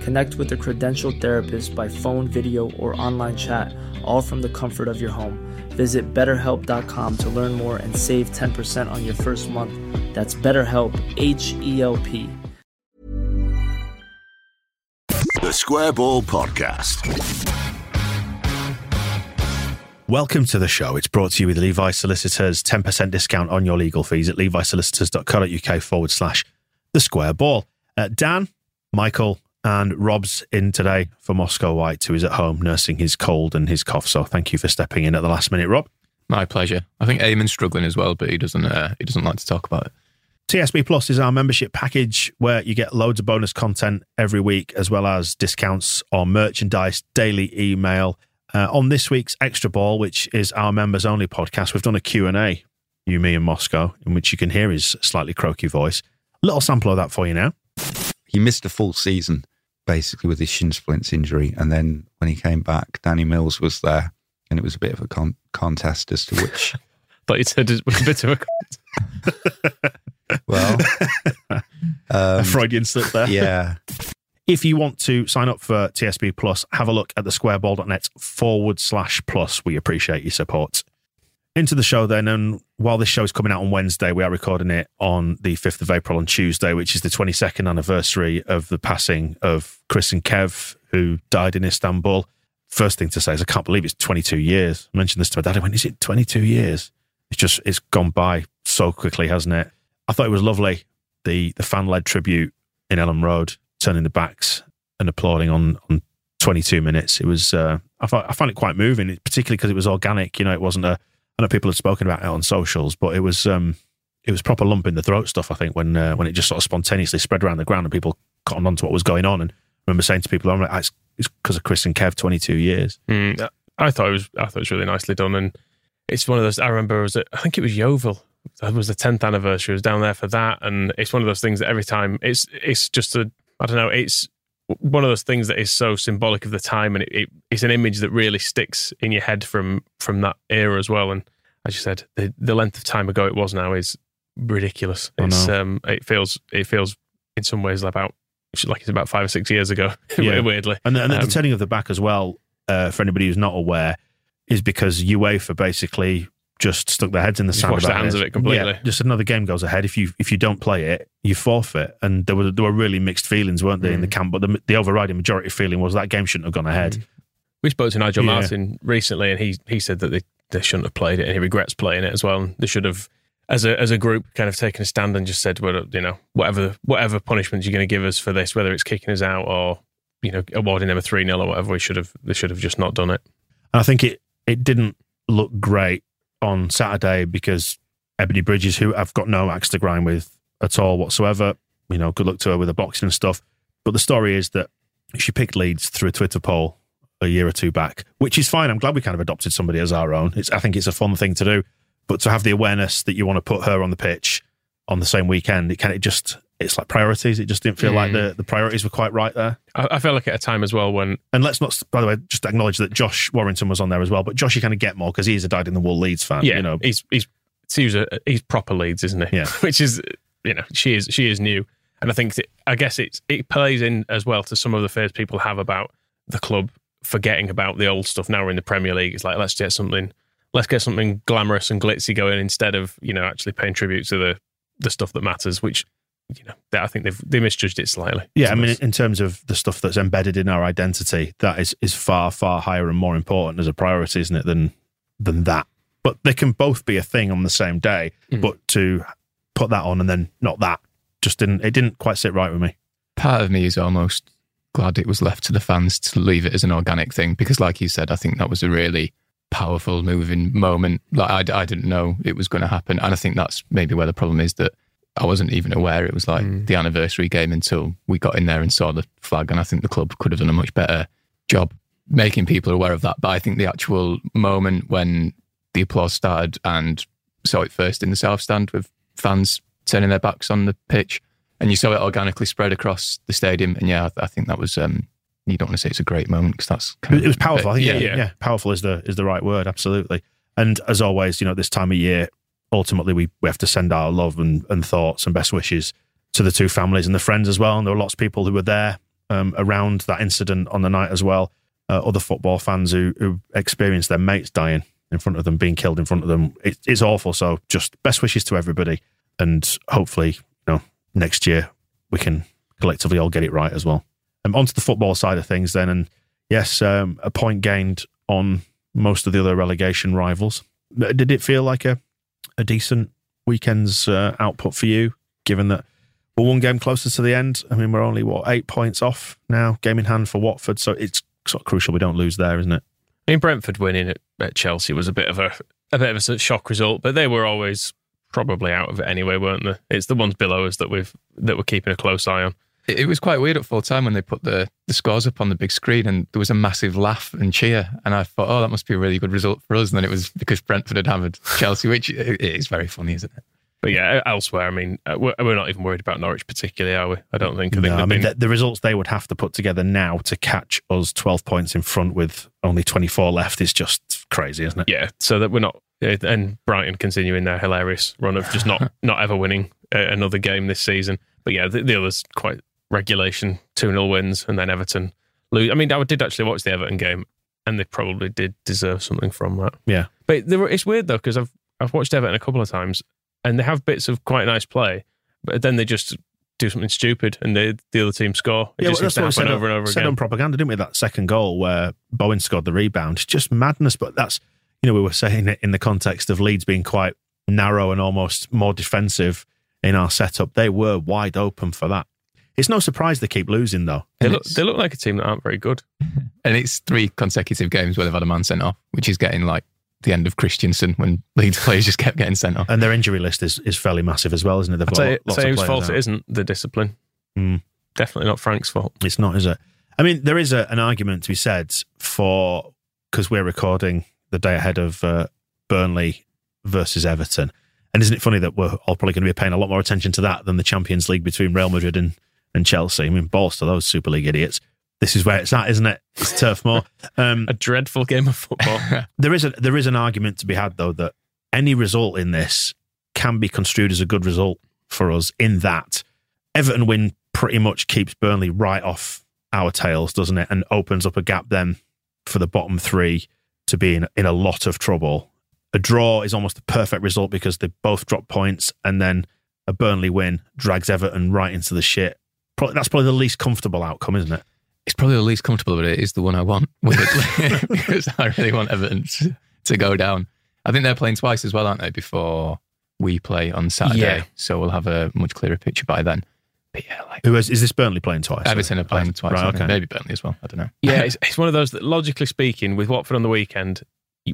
Connect with a credentialed therapist by phone, video, or online chat, all from the comfort of your home. Visit betterhelp.com to learn more and save 10% on your first month. That's BetterHelp, H E L P. The Square Ball Podcast. Welcome to the show. It's brought to you with Levi Solicitors. 10% discount on your legal fees at levisolicitors.co.uk forward slash the square ball. Uh, Dan, Michael, and Rob's in today for Moscow White, who is at home nursing his cold and his cough. So thank you for stepping in at the last minute, Rob. My pleasure. I think Eamon's struggling as well, but he doesn't. Uh, he doesn't like to talk about it. TSB Plus is our membership package where you get loads of bonus content every week, as well as discounts on merchandise, daily email. Uh, on this week's Extra Ball, which is our members only podcast, we've done a Q&A, you, me and Moscow, in which you can hear his slightly croaky voice. A little sample of that for you now. He missed a full season basically with his shin splints injury. And then when he came back, Danny Mills was there. And it was a bit of a con- contest as to which. But you said it was a bit of a. contest. well, a um, Freudian slip there. yeah. If you want to sign up for TSB Plus, have a look at the squareball.net forward slash plus. We appreciate your support. Into the show then, and while this show is coming out on Wednesday, we are recording it on the 5th of April on Tuesday, which is the 22nd anniversary of the passing of Chris and Kev, who died in Istanbul. First thing to say is I can't believe it's 22 years. I mentioned this to my dad. I went, is it 22 years? It's just, it's gone by so quickly, hasn't it? I thought it was lovely. The, the fan led tribute in Elland Road, turning the backs and applauding on, on 22 minutes. It was, uh, I, thought, I found it quite moving, particularly because it was organic. You know, it wasn't a, I know people had spoken about it on socials, but it was, um, it was proper lump in the throat stuff. I think when uh, when it just sort of spontaneously spread around the ground and people cottoned on to what was going on. And I remember saying to people, "I'm like, it's because of Chris and Kev, 22 years." Mm, I thought it was. I thought it was really nicely done, and it's one of those. I remember was. I think it was Yeovil. That was the 10th anniversary. I was down there for that, and it's one of those things that every time it's it's just a. I don't know. It's one of those things that is so symbolic of the time, and it, it, it's an image that really sticks in your head from from that era as well. And as you said, the, the length of time ago it was now is ridiculous. I It's know. um, it feels it feels in some ways about like it's about five or six years ago. Yeah. weirdly, And the, and the Um, turning of the back as well, uh, for anybody who's not aware, is because UEFA basically just stuck their heads in the Just sand. washed their about hands of it completely. Yeah, just another game goes ahead. If you if you don't play it, you forfeit. And there were there were really mixed feelings, weren't there, in the Mm. camp? But the, the overriding majority feeling was that game shouldn't have gone ahead. We spoke to Nigel Yeah. Martin recently, and he he said that they, they shouldn't have played it, and he regrets playing it as well. And they should have, as a as a group, kind of taken a stand and just said, well, you know, whatever whatever punishment you're going to give us for this, whether it's kicking us out or you know awarding them a three 0 or whatever, we should have they should have just not done it. And I think it it didn't look great on Saturday because Ebanie Bridges, who I've got no axe to grind with at all whatsoever, you know, good luck to her with the boxing and stuff. But the story is that she picked Leeds through a Twitter poll a year or two back, which is fine. I'm glad we kind of adopted somebody as our own. It's, I think it's a fun thing to do. But to have the awareness that you want to put her on the pitch on the same weekend, it kind of just, it's like priorities. It just didn't feel like the, mm. the priorities were quite right there. I, I felt like at a time as well when And let's not, by the way, just acknowledge that Josh Warrington was on there as well. But Josh, you kind of get more because he is a dyed in the wool Leeds fan. yeah, you know, he's he's he's, a, he's proper Leeds, isn't he? Yeah. which is you know she is she is new, and I think I guess it's it plays in as well to some of the fears people have about the club forgetting about the old stuff. Now we're in the Premier League. It's like let's get something let's get something glamorous and glitzy going instead of you know actually paying tribute to the the stuff that matters, which. You know, I think they've they misjudged it slightly. Yeah, I mean, in terms of the stuff that's embedded in our identity, that is is far far higher and more important as a priority, isn't it? Than than that. But they can both be a thing on the same day. Mm. But to put that on and then not that. Just didn't. It didn't quite sit right with me. Part of me is almost glad it was left to the fans to leave it as an organic thing because, like you said, I think that was a really powerful, moving moment. Like I, I didn't know it was going to happen, and I think that's maybe where the problem is that I wasn't even aware it was like Mm. the anniversary game until we got in there and saw the flag. And I think the club could have done a much better job making people aware of that. But I think the actual moment when the applause started and saw it first in the south stand with fans turning their backs on the pitch, and you saw it organically spread across the stadium. And yeah, I, I think that was. Um, you don't want to say it's a great moment because that's kind It, of was powerful. I think, yeah, Yeah. yeah, powerful is the is the right word. Absolutely. And as always, you know, this time of year, ultimately we, we have to send our love and, and thoughts and best wishes to the two families and the friends as well. And there were lots of people who were there um, around that incident on the night as well. Uh, other football fans who, who experienced their mates dying in front of them, being killed in front of them. It, it's awful. So just best wishes to everybody. And hopefully, you know, next year we can collectively all get it right as well. Um, onto the football side of things then. And yes, um, a point gained on most of the other relegation rivals. Uh, Did it feel like a, a decent weekend's uh, output for you, given that we're one game closer to the end? I mean, we're only, what, eight points off now, game in hand for Watford. So it's sort of crucial we don't lose there, isn't it? I mean, Brentford winning at, at Chelsea was a bit of a a bit of a shock result, but they were always probably out of it anyway, weren't they? It's the ones below us that we've that we're keeping a close eye on. It, it was quite weird at full time when they put the, the scores up on the big screen and there was a massive laugh and cheer. And I thought, oh, that must be a really good result for us. And then it was because Brentford had hammered Chelsea, which i- it is very funny, isn't it? But yeah, elsewhere, I mean, uh, we're, we're not even worried about Norwich particularly, are we? I don't think. I think No, I mean, been- the, the results they would have to put together now to catch us 12 points in front with only 24 left is just crazy, isn't it? yeah, so that we're not. And Brighton continuing their hilarious run of just not not ever winning uh, another game this season. But yeah, the, the others quite regulation two 0 wins, and then Everton lose. I mean, I did actually watch the Everton game, and they probably did deserve something from that. Yeah. But were, it's weird though because I've I've watched Everton a couple of times, and they have bits of quite nice play, but then they just do something stupid, and they, the other team score. It Yeah, just well, that's what we said, over and over said again. on propaganda, didn't we? That second goal where Bowen scored the rebound. It's just madness. But that's, you know, we were saying it in the context of Leeds being quite narrow and almost more defensive in our setup. They were wide open for that. It's no surprise they keep losing, though. They And look, it's- they look like a team that aren't very good. And it's three consecutive games where they've had a man sent off, which is getting like the end of Christiansen when Leeds players just kept getting sent off. And their injury list is, is fairly massive as well, isn't it? They've I'd got say, lots say of whose fault out. it isn't the discipline. Hmm. Definitely not Frank's fault. It's not, is it? I mean, there is a, an argument to be said for because we're recording the day ahead of uh, Burnley versus Everton, and isn't it funny that we're all probably going to be paying a lot more attention to that than the Champions League between Real Madrid and, and Chelsea? I mean, balls to those Super League idiots. This is where it's at, isn't it? It's Turf Moor. Um, A dreadful game of football. there is a there is an argument to be had though that any result in this can be construed as a good result for us in that Everton win pretty much keeps Burnley right off our tails, doesn't it? And opens up a gap then for the bottom three to be in, in a lot of trouble. A draw is almost the perfect result because they both drop points and then a Burnley win drags Everton right into the shit. Probably, that's probably the least comfortable outcome, isn't it? It's probably the least comfortable, but it is the one I want, weirdly, because I really want Everton to, to go down. I think they're playing twice as well, aren't they, before we play on Saturday? Yeah. So we'll have a much clearer picture by then. But yeah, like Who is, is this Burnley playing twice? Everton are playing twice. Right, aren't they? okay. Maybe Burnley as well. I don't know. yeah, it's, it's one of those that, logically speaking, with Watford on the weekend,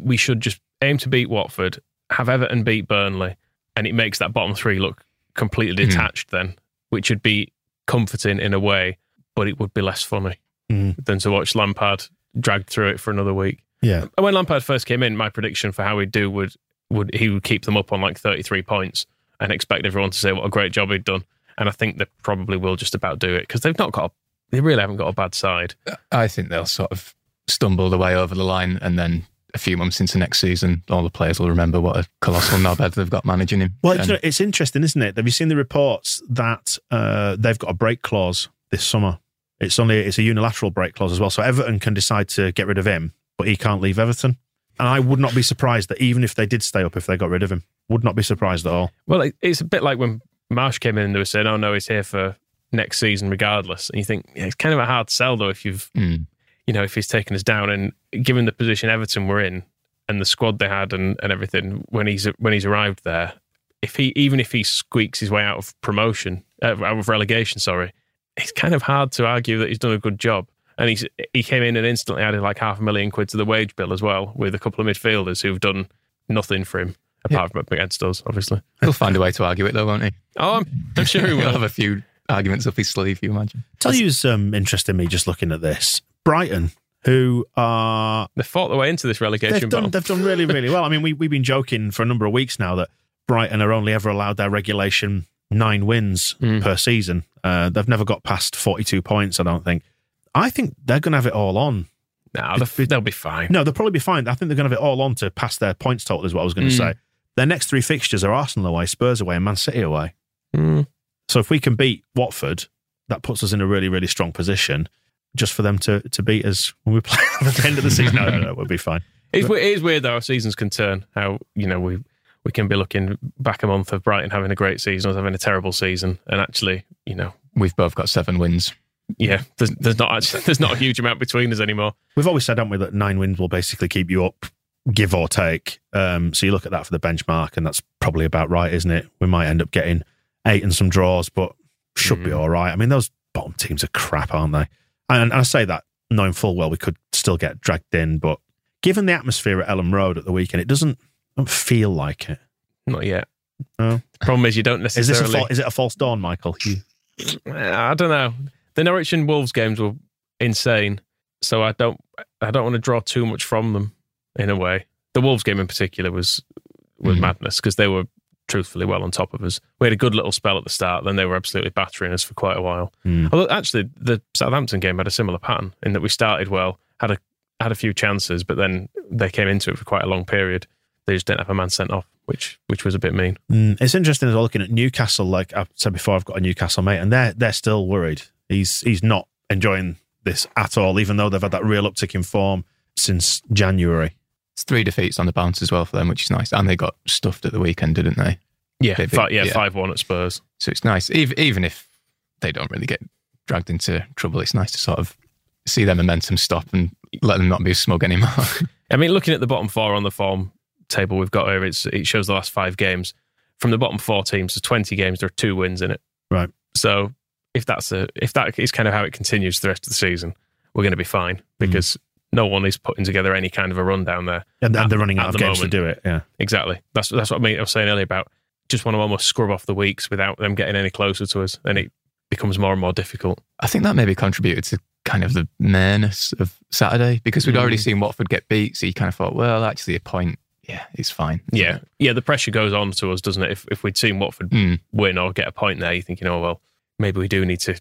we should just aim to beat Watford, have Everton beat Burnley, and it makes that bottom three look completely Hmm. detached then, which would be comforting in a way, but it would be less funny Mhm. than to watch Lampard dragged through it for another week. Yeah. And when Lampard first came in, my prediction for how he'd do would would he would keep them up on like 33 points and expect everyone to say what a great job he'd done. And I think they probably will just about do it because they've not got a, they really haven't got a bad side. I think they'll sort of stumble their way over the line, and then a few months into next season, all the players will remember what a colossal knobhead they've got managing him. Well, And- you know, it's interesting, isn't it? Have you seen the reports that uh, they've got a break clause this summer? It's only it's a unilateral break clause as well, so Everton can decide to get rid of him, but he can't leave Everton. And I would not be surprised that even if they did stay up, if they got rid of him, would not be surprised at all. Well, it's a bit like when Marsch came in and they were saying, "Oh no, he's here for next season regardless." And you think yeah, it's kind of a hard sell though if you've Mm. You know if he's taken us down and given the position Everton were in and the squad they had and, and everything when he's when he's arrived there, if he even if he squeaks his way out of promotion, uh, out of relegation, sorry, it's kind of hard to argue that he's done a good job. And he's he came in and instantly added like half a million quid to the wage bill as well, with a couple of midfielders who've done nothing for him apart from against us, obviously. He'll find a way to argue it, though, won't he? Oh, I'm, I'm sure he He'll have a few arguments up his sleeve, you imagine. Tell you's um, interested me just looking at this. Brighton, who are They fought their way into this relegation they've done battle. they've done really really well. I mean, we we've been joking for a number of weeks now that Brighton are only ever allowed their regulation nine wins Mm. per season. Uh, they've never got past forty two points. I don't think. I think they're going to have it all on. Nah, they'll, they'll be fine. No, they'll probably be fine. I think they're going to have it all on to pass their points total. Is what I was going to Mm. say. Their next three fixtures are Arsenal away, Spurs away, and Man City away. Mm. So if we can beat Watford, that puts us in a really, really strong position. Just for them to to beat us when we play them at the end of the season, no, no, no, we'll be fine. It's, we- it is weird though. Our seasons can turn. How you know we we can be looking back a month of Brighton having a great season or having a terrible season, and actually, you know, We've both got seven wins. yeah, there's, there's not actually there's not a huge amount between us anymore. We've always said, haven't we, that nine wins will basically keep you up, give or take. Um, so you look at that for the benchmark, and that's probably about right, isn't it? We might end up getting eight and some draws, but should be Mm. all right. I mean, those bottom teams are crap, aren't they? And, and I say that knowing full well we could still get dragged in, but given the atmosphere at Elland Road at the weekend, it doesn't, don't feel like it. Not yet. No. Problem is, you don't Is this necessarily. a fa- is it a false dawn, Michael? I don't know. The Norwich and Wolves games were insane, so I don't I don't want to draw too much from them in a way. The Wolves game in particular was was Mhm. madness because they were truthfully well on top of us. We had a good little spell at the start, then they were absolutely battering us for quite a while. Hmm. Although actually, the Southampton game had a similar pattern in that we started well, had a had a few chances, but then they came into it for quite a long period. They just didn't have a man sent off, which which was a bit mean. Mm, it's interesting as well looking at Newcastle. Like I've said before, I've got a Newcastle mate, and they're they're still worried. He's he's not enjoying this at all, even though they've had that real uptick in form since January. It's three defeats on the bounce as well for them, which is nice. And they got stuffed at the weekend, didn't they? Yeah, Bit- fi- yeah, yeah. five one at Spurs. So it's nice, even, even if they don't really get dragged into trouble, it's nice to sort of see their momentum stop and let them not be smug anymore. I mean, looking at the bottom four on the form table we've got here, it's, it shows the last five games. From the bottom four teams, there's 20 games, there are two wins in it. Right. So if that's a if that is kind of how it continues the rest of the season, we're going to be fine because no one is putting together any kind of a run down there. And, At- and they're running out of the games moment. to do it. Yeah. Exactly. That's that's what I, mean, I was saying earlier about just want to almost scrub off the weeks without them getting any closer to us, and it becomes more and more difficult. I think that maybe contributed to kind of the mareness of Saturday because we'd already Mm. seen Watford get beat. So you kind of thought, well, actually, a point, yeah, it's fine. Yeah, yeah. The pressure goes on to us, doesn't it? If if we'd seen Watford Mm. win or get a point there, you think, you know, well, maybe we do need to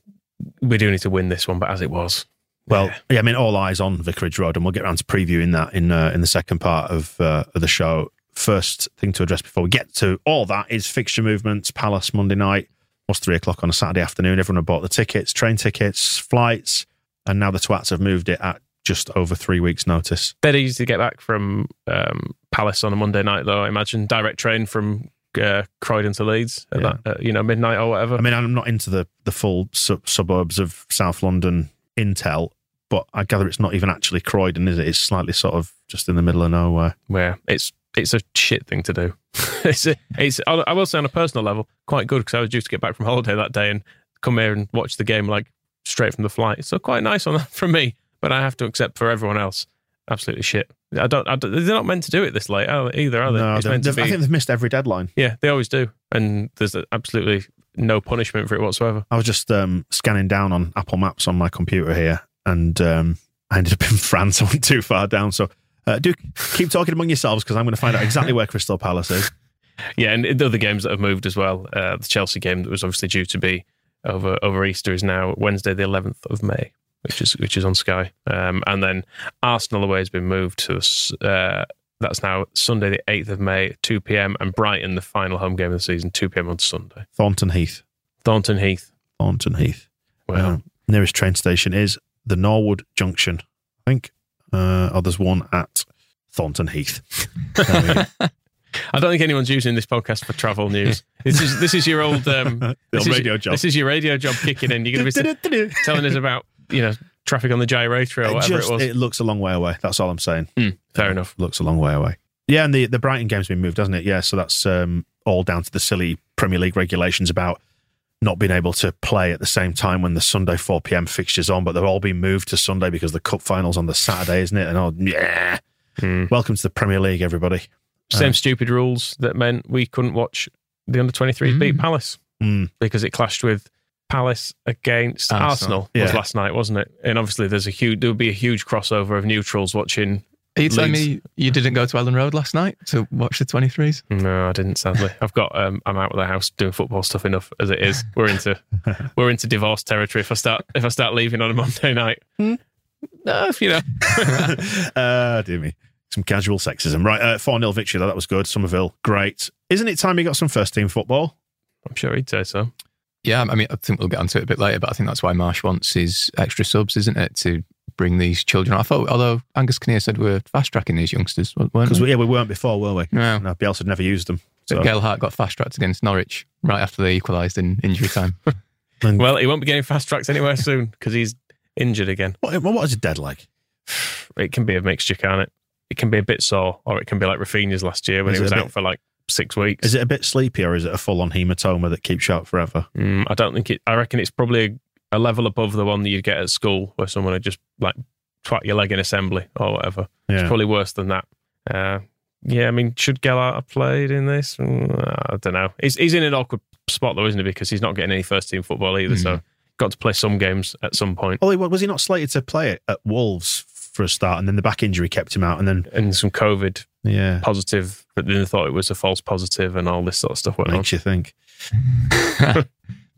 we do need to win this one. But as it was, Well, yeah. I mean, all eyes on Vicarage Road, and we'll get around to previewing that in uh, in the second part of uh, of the show. First thing to address before we get to all that is fixture movements. Palace Monday night was three o'clock on a Saturday afternoon. Everyone had bought the tickets, train tickets, flights, and now the twats have moved it at just over three weeks' notice. dead easy to get back from um, Palace on a Monday night, though. I imagine direct train from uh, Croydon to Leeds at Yeah. that, uh, you know, midnight or whatever. I mean, I'm not into the the full sub- suburbs of South London intel, but I gather it's not even actually Croydon, is it? It's slightly sort of just in the middle of nowhere. where it's it's a shit thing to do. it's a, it's I will say on a personal level quite good because I was due to get back from holiday that day and come here and watch the game like straight from the flight. So quite nice on that for me, but I have to accept for everyone else, absolutely shit. I don't. I don't they're not meant to do it this late either, are they? No, it's meant to they've- I think they've missed every deadline. yeah, they always do, and there's absolutely no punishment for it whatsoever. I was just um, scanning down on Apple Maps on my computer here, and um, I ended up in France. I went too far down. So uh, do keep talking among yourselves because I'm going to find out exactly where Crystal Palace is. Yeah, and the other games that have moved as well. Uh, the Chelsea game that was obviously due to be over over Easter is now Wednesday, the 11th of May, which is which is on Sky. Um, and then Arsenal away has been moved to uh, that's now Sunday, the 8th of May, 2 p.m. And Brighton, the final home game of the season, 2 p.m. on Sunday. Thornton Heath. Thornton Heath. Thornton Heath. Well, Uh, nearest train station is the Norwood Junction, I think. Uh, oh, there's one at Thornton Heath. There we go. I don't think anyone's using this podcast for travel news. This is this is your old um, The this old is- radio job. This is your radio job kicking in. You're going to be telling us about you know traffic on the gyrator or It whatever just- it was. it looks a long way away. That's all I'm saying. Hmm, fair enough. Looks a long way away. Yeah, and the, the Brighton game's been moved, doesn't it? Yeah, so that's um, all down to the silly Premier League regulations about not being able to play at the same time when the Sunday 4 p.m. fixtures on, but they've all been moved to Sunday because the cup finals on the Saturday, isn't it? And oh, yeah. Hmm. Welcome to the Premier League, everybody. Same stupid rules that meant we couldn't watch the under 23s beat Palace Mm. because it clashed with Palace against Arsenal. Arsenal, was last night, wasn't it? And obviously, there's a huge there would be a huge crossover of neutrals watching. Are you telling Leeds. me you didn't go to Elland Road last night to watch the 23s? No, I didn't. Sadly, I've got. Um, I'm out of the house doing football stuff enough as it is. We're into we're into divorce territory. If I start if I start leaving on a Monday night, Hmm? no, you know, uh, dear me. Some casual sexism. Right, uh, 4 0 victory, though. That was good. Summerville, great. Isn't it time you got some first team football? I'm sure he'd say so. Yeah, I mean, I think we'll get onto it a bit later, but I think that's why Marsch wants his extra subs, isn't it, to bring these children? I thought, although Angus Kinnear said we're fast tracking these youngsters, weren't Because we? we, yeah, we weren't before, were we? No. No, Bielsa had never used them. So So, Gelhardt got fast tracked against Norwich right after they equalised in injury time. Well, he won't be getting fast tracked anywhere soon because he's injured again. what, what is a dead like? It can be a mixture, can't it? It can be a bit sore, or it can be like Rafinha's last year when Is he it was out bit- for like six weeks. Is it a bit sleepy or is it a full on hematoma that keeps you out forever? Mm, I don't think it. I reckon it's probably a, a level above the one that you'd get at school, where someone would just like twat your leg in assembly or whatever. It's probably worse than that. Uh, yeah, I mean, should Gelhardt have played in this? Mm, I don't know. He's he's in an awkward spot though, isn't he? Because he's not getting any first team football either. So got to play some games at some point. Oh, was he not slated to play it at Wolves for a start and then the back injury kept him out and then, And some COVID yeah, positive, but then they thought it was a false positive and all this sort of stuff went on. makes you think.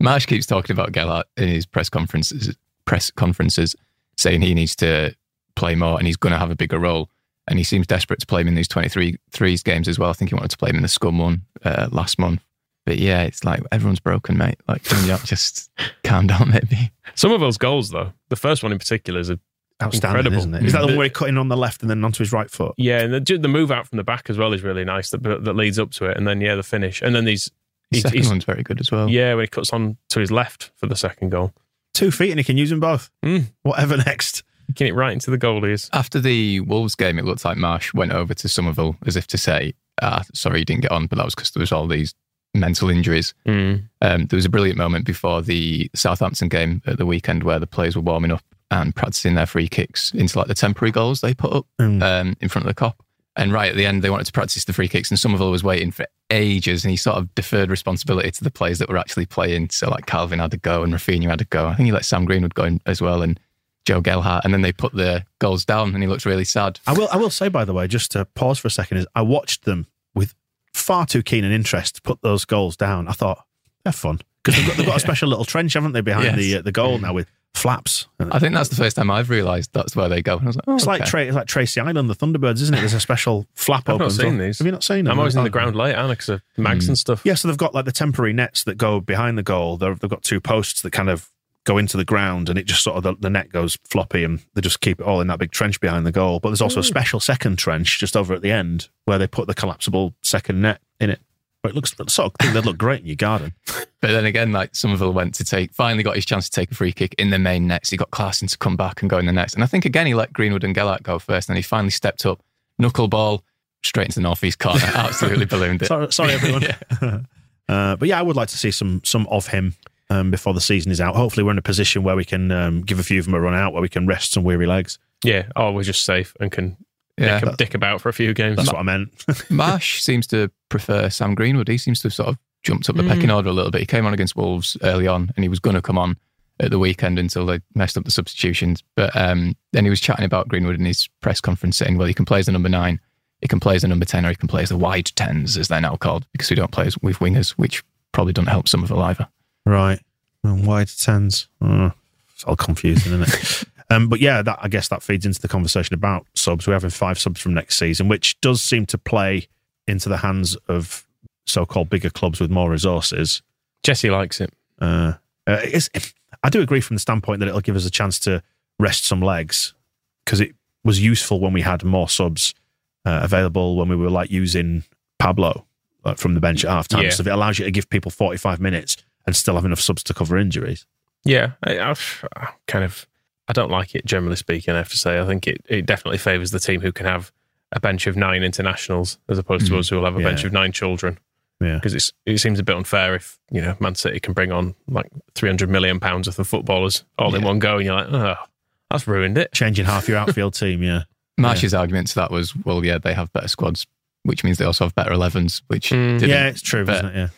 Marsch keeps talking about Gelhardt in his press conferences, press conferences, saying he needs to play more and he's going to have a bigger role. And he seems desperate to play him in these 23 threes games as well. I think he wanted to play him in the scum one uh, last month. But yeah, it's like everyone's broken, mate. Like, can just calm down, maybe? Some of those goals, though, the first one in particular is a Outstanding, Incredible. isn't it? Is that the one where he cut in on the left and then onto his right foot? Yeah, and the, the move out from the back as well is really nice that that leads up to it, and then yeah, the finish, and then these, The he's, second he's- one's very good as well. yeah, when he cuts on to his left for the second goal, Two feet and he can use them both. Mm. Whatever next. kicking it right into the goalies. After the Wolves game, it looked like Marsch went over to Summerville as if to say, ah, sorry you didn't get on, but that was because there was all these mental injuries. Mm. Um, there was a brilliant moment before the Southampton game at the weekend where the players were warming up and practicing their free kicks into like the temporary goals they put up Mm. um, in front of the Kop. And right at the end, they wanted to practice the free kicks, and Summerville was waiting for ages, and he sort of deferred responsibility to the players that were actually playing. So like Kalvin had to go, and Rafinha had to go. I think he let Sam Greenwood go in as well, and Joe Gelhardt, and then they put the goals down, and he looked really sad. I will. I will say, by the way, just to pause for a second, is I watched them with far too keen an interest to put those goals down. I thought they're fun because they've got, they've got a special little trench, haven't they, behind Yes. the uh, the goal now with flaps. I think that's the first time I've realised that's where they go. And I was like, oh, It's like. Tra- it's like Tracy Island, the Thunderbirds, isn't it? There's a special flap I've open. not seen these. Have you not seen them? I'm always in the Oh. ground late, aren't I? Because of mags and hmm. stuff. Yeah, so they've got like the temporary nets that go behind the goal. They're, they've got two posts that kind of go into the ground, and it just sort of the, the net goes floppy, and they just keep it all in that big trench behind the goal. But there's also a hmm. special second trench just over at the end where they put the collapsible second net in it. But it looks sort of think they'd look great in your garden. But then again, like Summerville went to take, finally got his chance to take a free kick in the main nets. He got Klaesson to come back and go in the nets. And I think again, he let Greenwood and Gelhardt go first. And he finally stepped up, knuckleball straight into the northeast corner. Absolutely ballooned it. Sorry, sorry everyone. Yeah. uh, but yeah, I would like to see some some of him um, before the season is out. Hopefully, we're in a position where we can um, give a few of them a run out, where we can rest some weary legs. Yeah, oh, we're just safe and can Yeah. dick, dick about for a few games. That's what I meant. Marsch seems to prefer Sam Greenwood. He seems to have sort of jumped up the pecking order a little bit. He came on against Wolves early on and he was going to come on at the weekend until they messed up the substitutions. But um, then he was chatting about Greenwood in his press conference saying, well, he can play as a number nine, he can play as a number 10, or he can play as the wide tens, as they're now called, because we don't play as, with wingers, which probably doesn't help Summerville either. Right. And wide tens. Oh, it's all confusing, isn't it? um, but yeah, that I guess that feeds into the conversation about subs. We're having five subs from next season, which does seem to play into the hands of so-called bigger clubs with more resources. Jesse likes it. Uh, uh, I do agree from the standpoint that it'll give us a chance to rest some legs because it was useful when we had more subs uh, available when we were like using Pablo like, from the bench at half time. Yeah. So it allows you to give people 45 minutes and still have enough subs to cover injuries. Yeah, I, I've kind of. I don't like it, generally speaking. I have to say, I think it, it definitely favours the team who can have a bench of nine internationals as opposed to us who will have a bench of nine children. Yeah. because it's it seems a bit unfair if you know Man City can bring on like three hundred million pounds worth of footballers all in one go, and you're like, oh, that's ruined it. Changing half your outfield team, yeah. Marsch's argument to that was, well, yeah, they have better squads, which means they also have better 11s, which Mm. didn't- Yeah, it's true, but- isn't it? Yeah.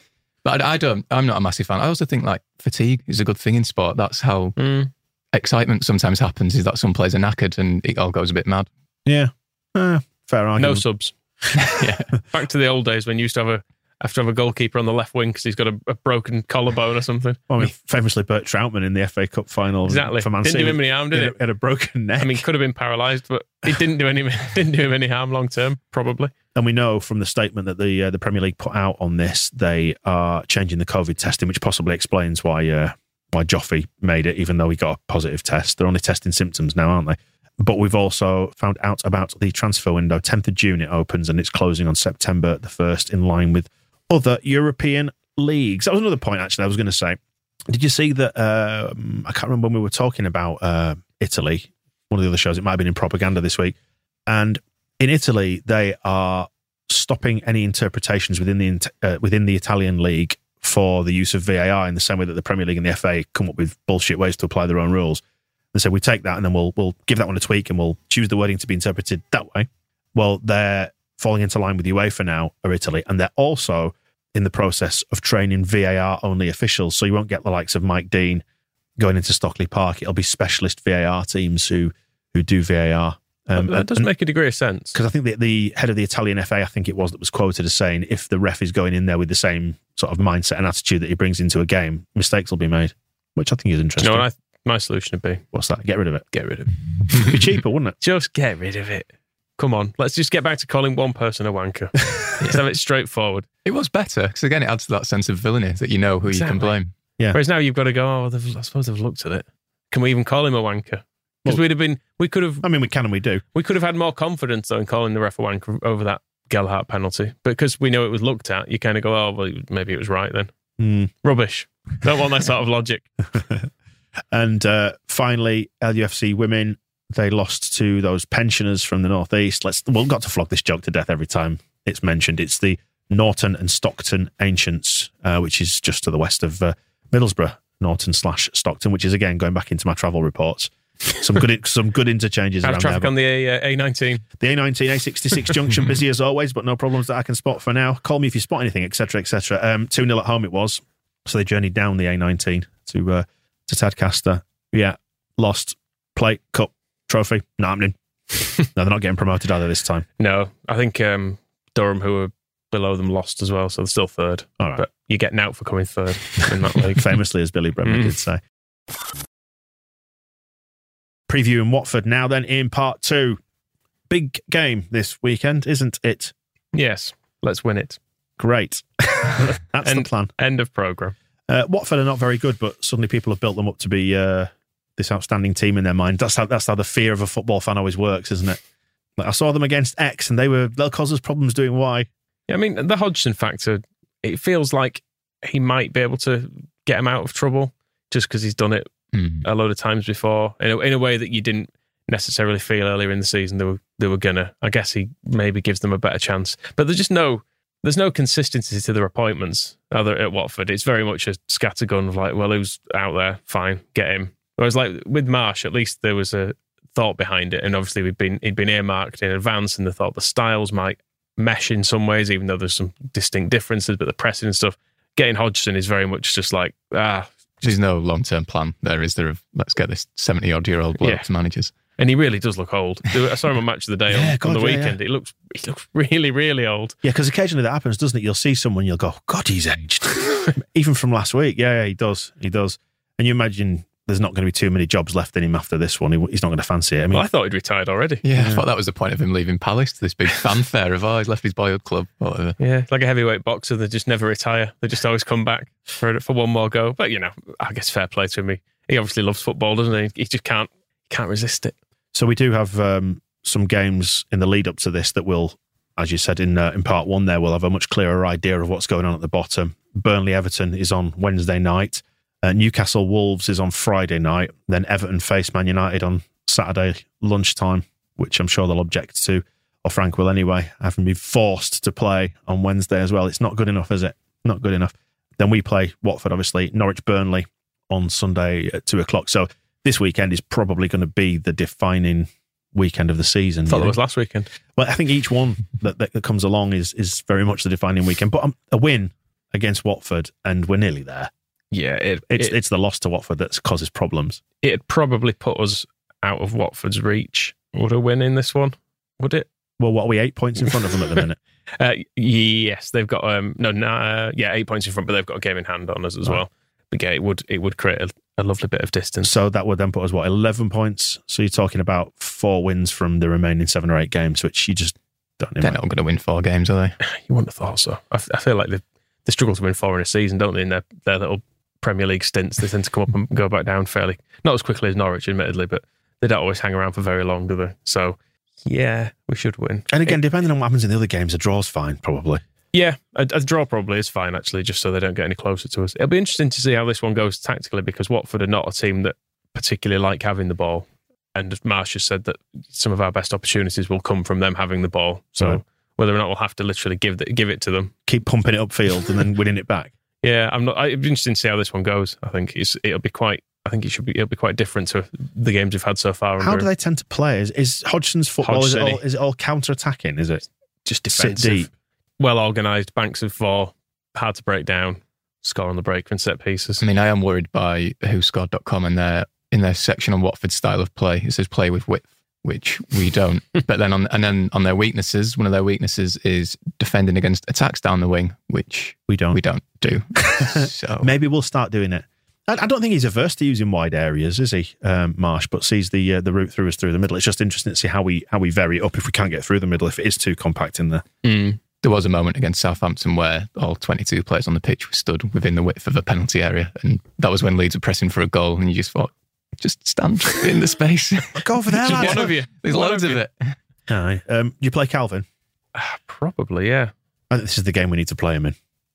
But I, I don't. I'm not a massive fan. I also think like fatigue is a good thing in sport. That's how Mm. Excitement sometimes happens. Is that some players are knackered and it all goes a bit mad. Yeah. Uh, fair No subs. yeah, Back to the old days when you used to have a have to have a goalkeeper on the left wing because he's got a, a broken collarbone or something. Well, I mean, famously, Bert Trautmann in the FA Cup final Exactly. for Man Didn't do him any harm, did He it? had a- had a broken neck. I mean, could have been paralysed, but it didn't do any didn't do him any harm long term, probably. and we know from the statement that the uh, the Premier League put out on this, they are changing the COVID testing, which possibly explains why uh, why Joffrey made it, even though he got a positive test. They're only testing symptoms now, aren't they? But we've also found out about the transfer window. 10th of June it opens and it's closing on September the 1st in line with other European leagues. That was another point, actually, I was going to say. Did you see that? Um, I can't remember when we were talking about uh, Italy, one of the other shows. It might have been in propaganda this week. And in Italy, they are stopping any interpretations within the uh, within the Italian league for the use of VAR in the same way that the Premier League and the FA come up with bullshit ways to apply their own rules. And so we take that and then we'll we'll give that one a tweak and we'll choose the wording to be interpreted that way. Well, they're falling into line with UEFA now, or Italy, and they're also in the process of training VAR only officials. So you won't get the likes of Mike Dean going into Stockley Park. It'll be specialist VAR teams who who do VAR. Um, that does and- make a degree of sense. because I think the, the head of the Italian FA, I think it was, that was quoted as saying, if the ref is going in there with the same sort of mindset and attitude that he brings into a game, mistakes will be made, which I think is You interesting. know what I, my solution would be? What's that? Get rid of it. Get rid of it. It'd be cheaper, wouldn't it? Just get rid of it. Come on, let's just get back to calling one person a wanker. Let's have it straightforward. it was better because again, it adds to that sense of villainy that you know who you can blame. Yeah. Whereas now you've got to go. Oh, I suppose they've looked at it. Can we even call him a wanker? Because Well- we'd have been, we could have, I mean, we can and we do. we could have had more confidence though in calling the ref a wanker over that Gelhardt penalty. But because we know it was looked at, you kind of go, oh, well, maybe it was right then. Hmm. Rubbish. Don't want that sort of logic. And uh, finally, LUFC women, they lost to those pensioners from the northeast. Let's we've got to flog this joke to death every time it's mentioned. It's the Norton and Stockton Ancients, uh, which is just to the west of uh, Middlesbrough, Norton slash Stockton, which is again going back into my travel reports. Some good some good interchanges around traffic there. on the A, uh, A19. The A19, A66 junction busy as always, but no problems that I can spot for now. Call me if you spot anything, etc., etc. Um, 2 0 at home it was. So they journeyed down the A19 to uh, to Tadcaster. Yeah, lost plate, cup, trophy, not happening. no, they're not getting promoted either this time. No, I think um, Durham, who were below them, lost as well, so they're still third. All right. But you're getting out for coming third in that league. Famously, as Billy Bremner Mm. did say. Previewing Watford now, then in part two. Big game this weekend, isn't it? yes, let's win it. Great. That's the plan. End of program. Uh, Watford are not very good, but suddenly people have built them up to be uh, this outstanding team in their mind. That's how that's how the fear of a football fan always works, isn't it? Like I saw them against X, and they were they'll cause us problems doing Y. Yeah, I mean, the Hodgson factor, it feels like he might be able to get him out of trouble just because he's done it Hmm. a lot of times before in a, in a way that you didn't necessarily feel earlier in the season they were they were gonna. I guess he maybe gives them a better chance, but there's just no there's no consistency to their appointments other at Watford. It's very much a scattergun of like, well, who's out there? Fine, get him. Whereas like with Marsch, at least there was a thought behind it, and obviously we'd been he'd been earmarked in advance, and the thought the styles might mesh in some ways, even though there's some distinct differences. But the pressing and stuff, getting Hodgson is very much just like ah, There's no long term plan there, is there? Of let's get this 70 odd year old bloke Yeah. to managers. and he really does look old. I saw him on Match of the Day Yeah, on, God, on the yeah, weekend. He looks he looks really really old. Yeah, because occasionally that happens, doesn't it? You'll see someone, you'll go, God, he's aged. Even from last week. Yeah, yeah, he does. He does. And you imagine there's not going to be too many jobs left in him after this one. He, he's not going to fancy it. I mean, Well, I thought he'd retired already. Yeah, I thought that was the point of him leaving Palace to this big fanfare of, oh, he's left his boyhood club, whatever. Yeah, like a heavyweight boxer, they just never retire. They just always come back for for one more go. But you know, I guess fair play to him. He, he obviously loves football, doesn't he? He just can't can't resist it. So we do have um, some games in the lead up to this that will, as you said in uh, in part one, there we'll have a much clearer idea of what's going on at the bottom. Burnley Everton is on Wednesday night. Uh, Newcastle Wolves is on Friday night. Then Everton face Man United on Saturday lunchtime, which I'm sure they'll object to. or Frank will anyway, having been forced to play on Wednesday as well. It's not good enough, is it? Not good enough. Then we play Watford, obviously, Norwich Burnley on Sunday at two o'clock. So this weekend is probably going to be the defining weekend of the season. I thought you know? was last weekend. Well, I think each one that, that, that comes along is is very much the defining weekend. But um, a win against Watford, and we're nearly there. Yeah, it, It's it, it's the loss to Watford that causes problems. it'd probably put us out of Watford's reach. Would a win in this one? Would it? Well, what are we eight points in front of them at the minute? Uh, yes, they've got um no nah, yeah eight points in front, but they've got a game in hand on us as Right. well. But yeah, it would it would create a, a lovely bit of distance. So that would then put us what eleven points. So you're talking about four wins from the remaining seven or eight games, which you just don't. They're not going to win four games, are they? You wouldn't have thought so. I, f- I feel like they they struggle to win four in a season, don't they? In their their little Premier League stints, they tend to come up and go back down fairly not as quickly as Norwich, admittedly, but they don't always hang around for very long, do they? So yeah, we should win. And again, depending on what happens in the other games, a draw's fine, probably. Yeah, a, a draw probably is fine actually, just so they don't get any closer to us. It'll be interesting to see how this one goes tactically because Watford are not a team that particularly like having the ball, and Marsch has said that some of our best opportunities will come from them having the ball. So Right. whether or not we'll have to literally give the, give it to them, Keep pumping it upfield and then winning it back. Yeah, I'm not. It'd be interesting to see how this one goes. I think it's it'll be quite. I think it should be. It'll be quite different to the games we've had so far. How do they tend to play? Is, is Hodgson's football is it, all, is it all counter attacking? Is it just defensive, deep? well organised, banks of four, hard to break down, score on the break from set pieces. I mean, I am worried by whoscored.com and their in their section on Watford's style of play. It says play with width, which we don't. but then on and then on their weaknesses, one of their weaknesses is defending against attacks down the wing, which We don't. we don't do. so Maybe we'll start doing it. I, I don't think he's averse to using wide areas, is he, um, Marsch? But sees the uh, the route through us through the middle. It's just interesting to see how we how we vary it up if we can't get through the middle if it is too compact in there. Mm. There was a moment against Southampton where all 22 players on the pitch were stood within the width of a penalty area. And that was when Leeds were pressing for a goal. And you just thought, just stand in the space. Go over there, Just lads. one of you. There's One loads of you. it. Aye. Um, you play Kalvin. Probably, yeah. I think this is the game we need to play him in.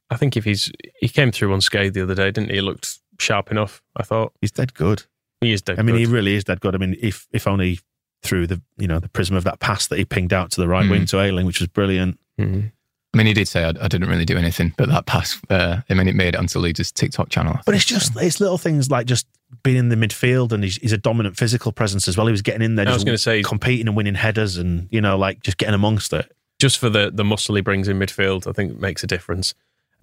I think if he's he came through unscathed the other day, didn't he? He looked sharp enough. I thought He's dead good. he is dead. I mean, good. he really is dead good. I mean, if if only through the you know the prism of that pass that he pinged out to the right Mm. wing to Ayling, which was brilliant. Mhm. I mean, he did say I, I didn't really do anything, but that pass, uh, I mean, it made it onto Leeds' TikTok channel. But it's just it's little things like just being in the midfield and he's, he's a dominant physical presence as well. He was getting in there, I was just going to say competing and winning headers, and you know, like just getting amongst it. just for the the muscle he brings in midfield, I think makes a difference.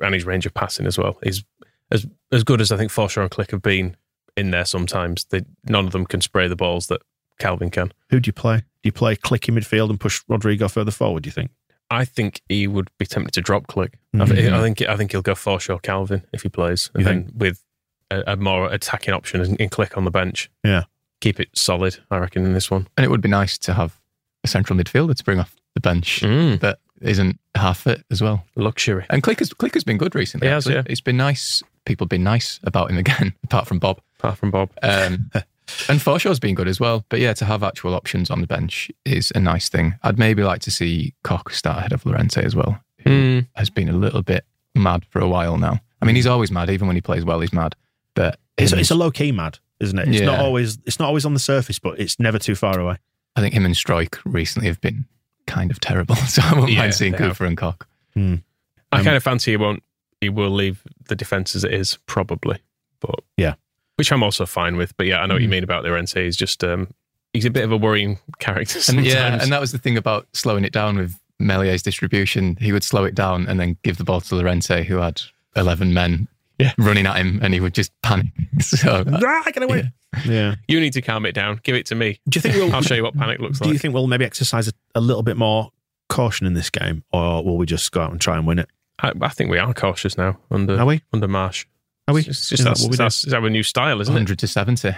And his range of passing as well is as as good as I think Forshaw and Klich have been in there. Sometimes they none of them can spray the balls that Kalvin can. Who do you play? Do you play Klich in midfield and push Rodrigo further forward? Do you think? I think he would be tempted to drop Klich. I, Mhm. thi- I think I think he'll go Forshaw Kalvin if he plays, and You then with a, a more attacking option and, and Klich on the bench. Yeah. keep it solid. I reckon in this one. and it would be nice to have a central midfielder to bring off the bench Mm, that isn't half fit as well. luxury. And Clicker's, Clicker's been good recently. He has, yeah. It's been nice. People have been nice about him again, apart from Bob. Apart from Bob. Um, and Forshaw's been good as well. But yeah, to have actual options on the bench is a nice thing. I'd maybe like to see Koch start ahead of Llorente as well, who Mm. has been a little bit mad for a while now. I mean, he's always mad. Even when he plays well, he's mad. But It's, it's a low key mad, isn't it? It's not always it's not always on the surface, but it's never too far away. I think him and Struijk recently have been kind of terrible. So I wouldn't Yeah, mind seeing they have. Cooper and Koch. I Um, kind of fancy he won't. He will leave the defense as it is, probably. But Yeah. Which I'm also fine with. But yeah, I know what you Mm. mean about Llorente. He's just um, he's a bit of a worrying character And sometimes. yeah, and that was the thing about slowing it down with Meslier's distribution. He would slow it down and then give the ball to Llorente, who had 11 men Yeah. running at him, and he would just panic. So, Ah, get away! Yeah. you need to calm it down. Give it to me. Do you think we'll? I'll show you what panic looks like. do you think we'll maybe exercise a, a little bit more caution in this game, or will we just go out and try and win it? I, I think we are cautious now under Are we? under Marsch. Are we? It's just Is that that's, what we do? that's, our new style, isn't it? 100 to 70.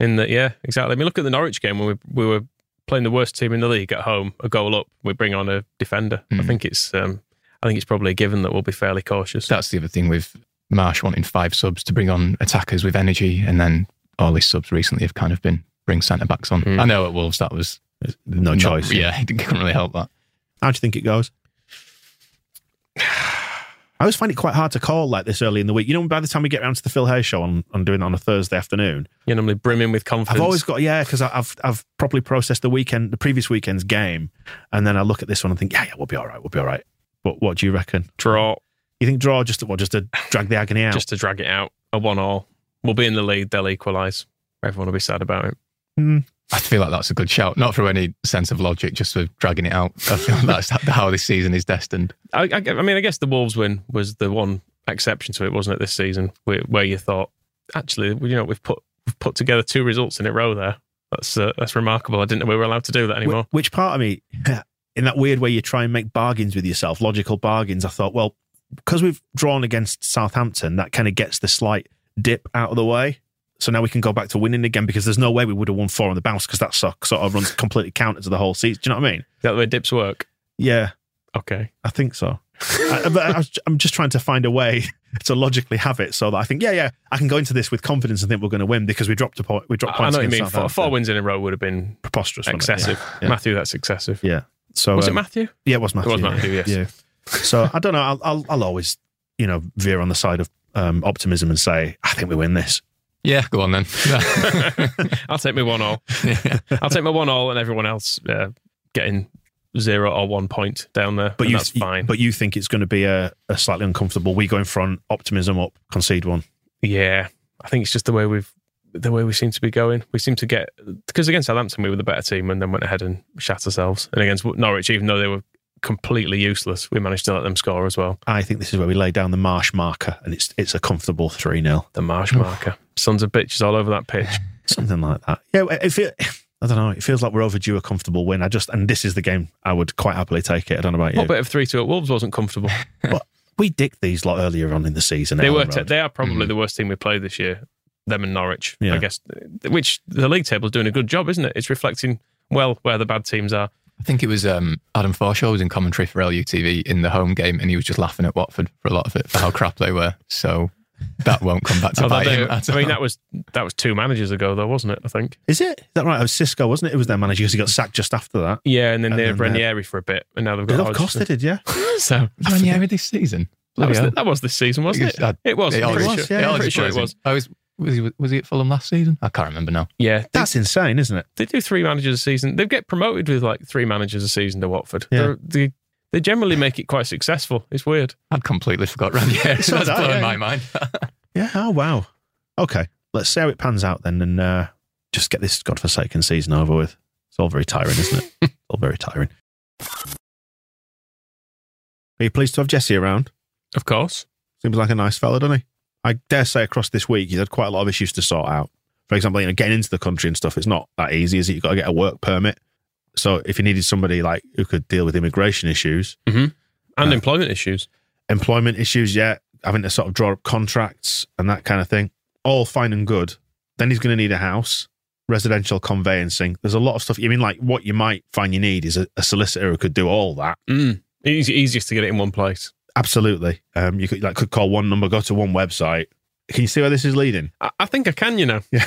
In that, yeah, exactly. I mean, look at the Norwich game when we we were playing the worst team in the league at home, a goal up, we bring on a defender. I Mm. think it's um, I think it's probably a given that we'll be fairly cautious. That's the other thing with Marsch wanting five subs to bring on attackers with energy, and then all his subs recently have kind of been bring centre backs on. Mm. I know at Wolves that was No not- choice. Yeah, he couldn't really help that. How do you think it goes? I always find it quite hard to call like this early in the week. You know, by the time we get around to the Phil Hay's show on, on doing it on a Thursday afternoon, You're normally brimming with confidence. I've always got yeah, because I've I've properly processed the weekend, the previous weekend's game, and then I look at this one and think, yeah, yeah, we'll be all right, we'll be all right. But what do you reckon? draw You think draw just to, what, just to drag the agony out? just to drag it out. A one all. We'll be in the lead. They'll equalise. Everyone will be sad about it. Hmm. I feel like that's a good shout, not through any sense of logic, just for dragging it out. I feel like that's how this season is destined. I, I, I mean, I guess the Wolves win was the one exception to it, wasn't it? This season, where, where you thought, actually, you know, we've put we've put together two results in a row there. That's uh, that's remarkable. I didn't know we were allowed to do that anymore. Which part of me, in that weird way, you try and make bargains with yourself, logical bargains. I thought, well, because we've drawn against Southampton, that kind of gets the slight dip out of the way. So now we can go back to winning again because there's no way we would have won four on the bounce because that so- sort of runs completely counter to the whole season. Do you know what I mean? Is that the way dips work? Yeah, Okay. I think so. I, I I'm just trying to find a way to logically have it so that I think, yeah, yeah, I can go into this with confidence and think we're going to win because we dropped a point. We dropped I points. know what you mean. Four, four wins in a row would have been preposterous, excessive. Yeah. Matthew, that's excessive. Yeah. So Was it um, Matthew? Yeah, it was Matthew. It was yeah. Matthew, yes. Yeah. So I don't know. I'll, I'll I'll always you know veer on the side of um, optimism and say I think we win this. Yeah, go on then. I'll take my one all. I'll take my one all, and everyone else uh, getting zero or one point down there. But and you that's fine. But you think it's going to be a, a slightly uncomfortable. We go in front, optimism up, concede one. Yeah, I think it's just the way we've the way we seem to be going. We seem to get because against Southampton we were the better team and then went ahead and shat ourselves. And against Norwich, even though they were completely useless, we managed to let them score as well. I think this is where we lay down the marsh marker, and it's it's a comfortable three 0 The marsh marker, sons of bitches all over that pitch. something like that. Yeah, it feel, I don't know. It feels like we're overdue a comfortable win. I just and this is the game I would quite happily take it. I don't know about you, What bit of three two at Wolves wasn't comfortable? but we dicked these lot earlier on in the season. they were. Road. they are probably mm. the worst team we played this year. Them and Norwich, Yeah. I guess. Which the league table's doing a good job, isn't it? It's reflecting well where the bad teams are. I think it was um, Adam Forshaw was in commentary for LUTV in the home game, and he was just laughing at Watford for a lot of it for how crap they were. So that won't come back to Although bite him. at I mean, all. that was that was two managers ago, though, wasn't it? I think. Is it? Is that right? It was Xisco, wasn't it? It was their manager because he got sacked just after that. Yeah, and then And they had then, uh, Ranieri for a bit, and now they've got. of course they Hodgson. did, yeah. So Ranieri this season. that was, Bloody that was this season, wasn't it? hell. It was. It I'm pretty was, sure, yeah, I'm pretty sure it was. I was was he was he at Fulham last season? I can't remember now. Yeah, they, That's insane, isn't it? they do three managers a season. They get promoted with like three managers a season to Watford. Yeah. They're- They they generally make it quite successful. It's weird. I'd completely forgot Ranieri. So That's did I, blowing yeah, my mind. Yeah. Oh wow. Okay. Let's see how it pans out then, and uh, just get this godforsaken season over with. It's all very tiring, isn't it? it's all very tiring. Are you pleased to have Jesse around? Of course. Seems like a nice fella, doesn't he? I dare say across this week he's had quite a lot of issues to sort out. For example, you know, getting into the country and stuff, it's not that easy, is it? You've got to get a work permit. So if you needed somebody like who could deal with immigration issues, And Uh, employment issues. employment issues, yeah, having to sort of draw up contracts and that kind of thing, all fine and good. Then he's going to need a house, residential conveyancing. There's a lot of stuff. You mean like what you might find you need is a, a solicitor who could do all that. Mm. Easy, easiest to get it in one place. Absolutely. Um, you could like could call one number, go to one website. Can you see where this is leading? I, I think I can, you know. Yeah.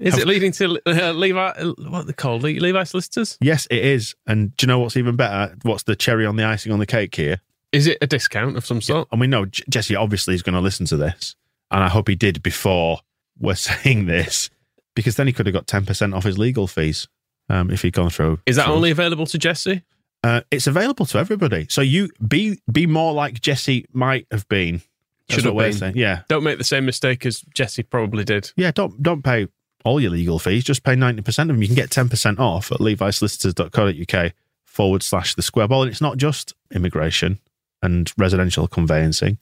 Is it leading to uh, Levi? uh, What they called? Le- Levi solicitors? Yes, it is. And do you know what's even better? What's the cherry on the icing on the cake here? Is it a discount of some sort? And we know J- Jesse obviously is going to listen to this. And I hope he did before we're saying this, because then he could have got 10% off his legal fees um, if he'd gone through. Is that through- only available to Jesse? Uh, it's available to everybody. So you be be more like Jesse might have been. That's Should have been. Yeah. Don't make the same mistake as Jesse probably did. Yeah. Don't don't pay all your legal fees. Just pay 90% of them. You can get 10% off at levisolicitors.co.uk forward slash the square ball. And it's not just immigration and residential conveyancing,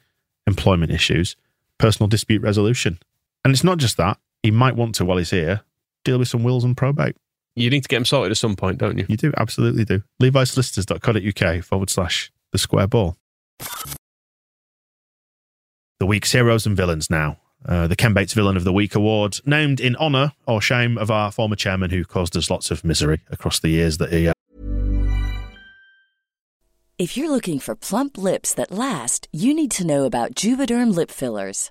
employment issues, personal dispute resolution. And it's not just that. He might want to, while he's here, deal with some wills and probate. You need to get them sorted at some point, don't you? You do, absolutely do. levisolicitors.co.uk forward slash the square ball. The week's heroes and villains now. Uh, the Ken Bates Villain of the Week award, named in honour or shame of our former chairman who caused us lots of misery across the years that he uh, If you're looking for plump lips that last, you need to know about Juvederm lip fillers.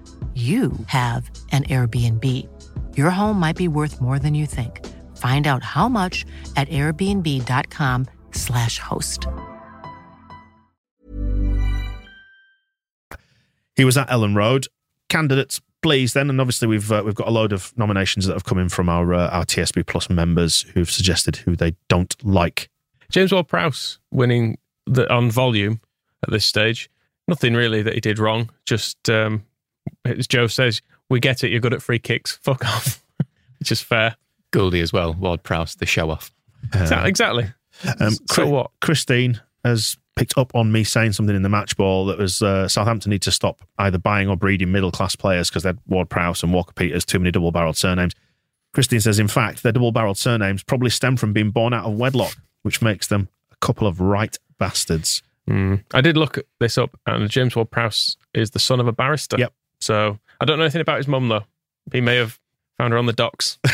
you have an Airbnb. Your home might be worth more than you think. Find out how much at airbnb.com/slash host. He was at Elland Road. Candidates, please, then, and obviously we've uh, we've got a load of nominations that have come in from our uh, our TSB Plus members who've suggested who they don't like. James Ward Prowse winning the, on volume at this stage. Nothing really that he did wrong. Just um, as Joe says, we get it. You're good at free kicks. Fuck off. Which is fair. Goldie as well. Ward Prowse, the show off. Exactly. exactly. Um, so Chri- what? Christine has picked up on me saying something in the match ball that was uh, Southampton need to stop either buying or breeding middle class players because they had Ward Prowse and Walker Peters, too many double barreled surnames. Christine says, in fact, their double barreled surnames probably stem from being born out of wedlock, which makes them a couple of right bastards. Mm. I did look this up, and James Ward Prowse is the son of a barrister. Yep. So I don't know anything about his mum, though. He may have found her on the docks.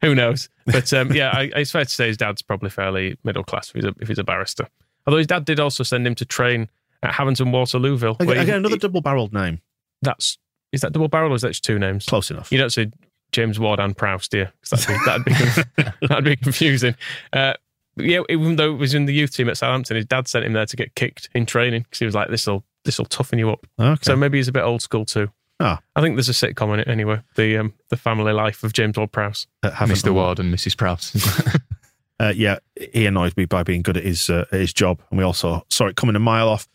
Who knows? But um, yeah, I, it's fair to say his dad's probably fairly middle class if he's a, if he's a barrister. Although his dad did also send him to train at Havant and Waterlooville. Again, again, another double barreled name. that's is that double barrel or is that just two names? Close enough. You don't say James Ward and Prowse, do you? 'Cause that'd be that'd be, that'd be confusing. Uh, yeah, even though it was in the youth team at Southampton, his dad sent him there to get kicked in training because he was like, "This will this will toughen you up." Okay. So maybe he's a bit old school too. Ah. I think there's a sitcom in it anyway. The um, the family life of James Ward Prowse. Uh, Mr. Ward and Mrs. Prowse. Uh, yeah, he annoyed me by being good at his uh, at his job, and we also saw it coming a mile off.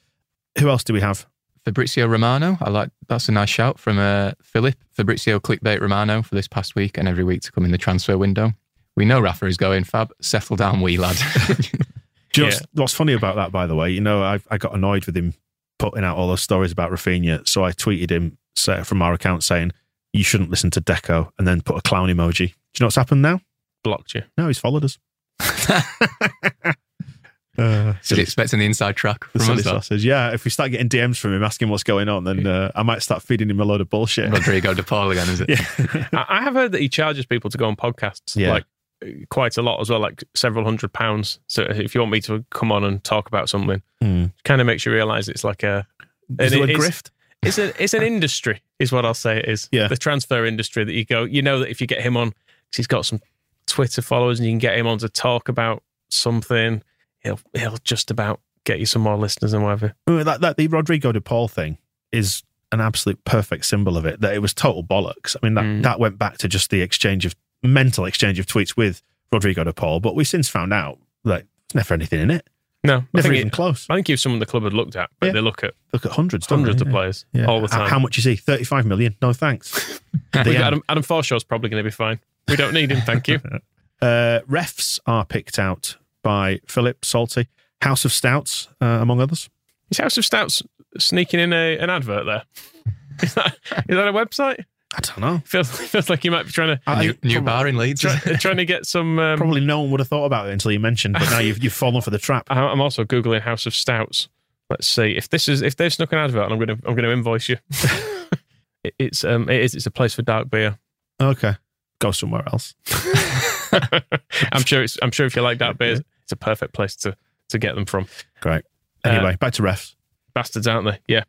Who else do we have? Fabrizio Romano. I like that's a nice shout from uh, Philip. Fabrizio clickbait Romano for this past week and every week to come in the transfer window. We know Rafa is going. Fab, settle down, wee lad. Just Yeah. what's, what's funny about that, by the way? You know, I, I got annoyed with him putting out all those stories about Rafinha, so I tweeted him from our account saying, you shouldn't listen to Deco, and then put a clown emoji. Do you know what's happened now? Blocked you. No, he's followed us. uh, Still expecting the inside track from silly us. sausage. Yeah, if we start getting DMs from him asking what's going on, then uh, I might start feeding him a load of bullshit. Rodrigo De Paul again, is it? yeah. I, I have heard that he charges people to go on podcasts. Yeah. Like quite a lot as well, like several hundred pounds. So if you want me to come on and talk about something, Hmm. kind of makes you realise it's like a Is it a it's- grift? It's a it's an industry, is what I'll say it is. Yeah. The transfer industry that you go, you know that if you get him on, 'cause he's got some Twitter followers and you can get him on to talk about something, he'll he'll just about get you some more listeners and whatever. That, that the Rodrigo de Paul thing is an absolute perfect symbol of it. That it was total bollocks. I mean, that, Mm. that went back to just the exchange of mental exchange of tweets with Rodrigo de Paul, but we since found out like there's never anything in it. No, Never even it, close. I think was someone the club had looked at, but Yeah. they look at Look at hundreds, hundreds they? of Yeah. players Yeah. all the time. How much is he? Thirty-five million? No thanks. We've The got end. Adam, Adam Forshaw's probably going to be fine. We don't need him, thank you. Uh, refs are picked out by Philip Salty, House of Stouts, uh, among others. Is House of Stouts sneaking in a, an advert there? Is that is that a website? I don't know. Feels feels like you might be trying to I New, think new probably- bar in Leeds. try, trying to get some. Um, Probably no one would have thought about it until you mentioned, but now you've, you've fallen for the trap. I- I'm also googling House of Stouts. Let's see if this is if they've snuck an advert. And I'm gonna I'm gonna invoice you. It- it's um it is it's a place for dark beer. Okay. Go somewhere else. I'm sure it's I'm sure if you like dark beers, it's a perfect place to to get them from. Great. Uh, Anyway, back to refs. Bastards, aren't they? Yeah.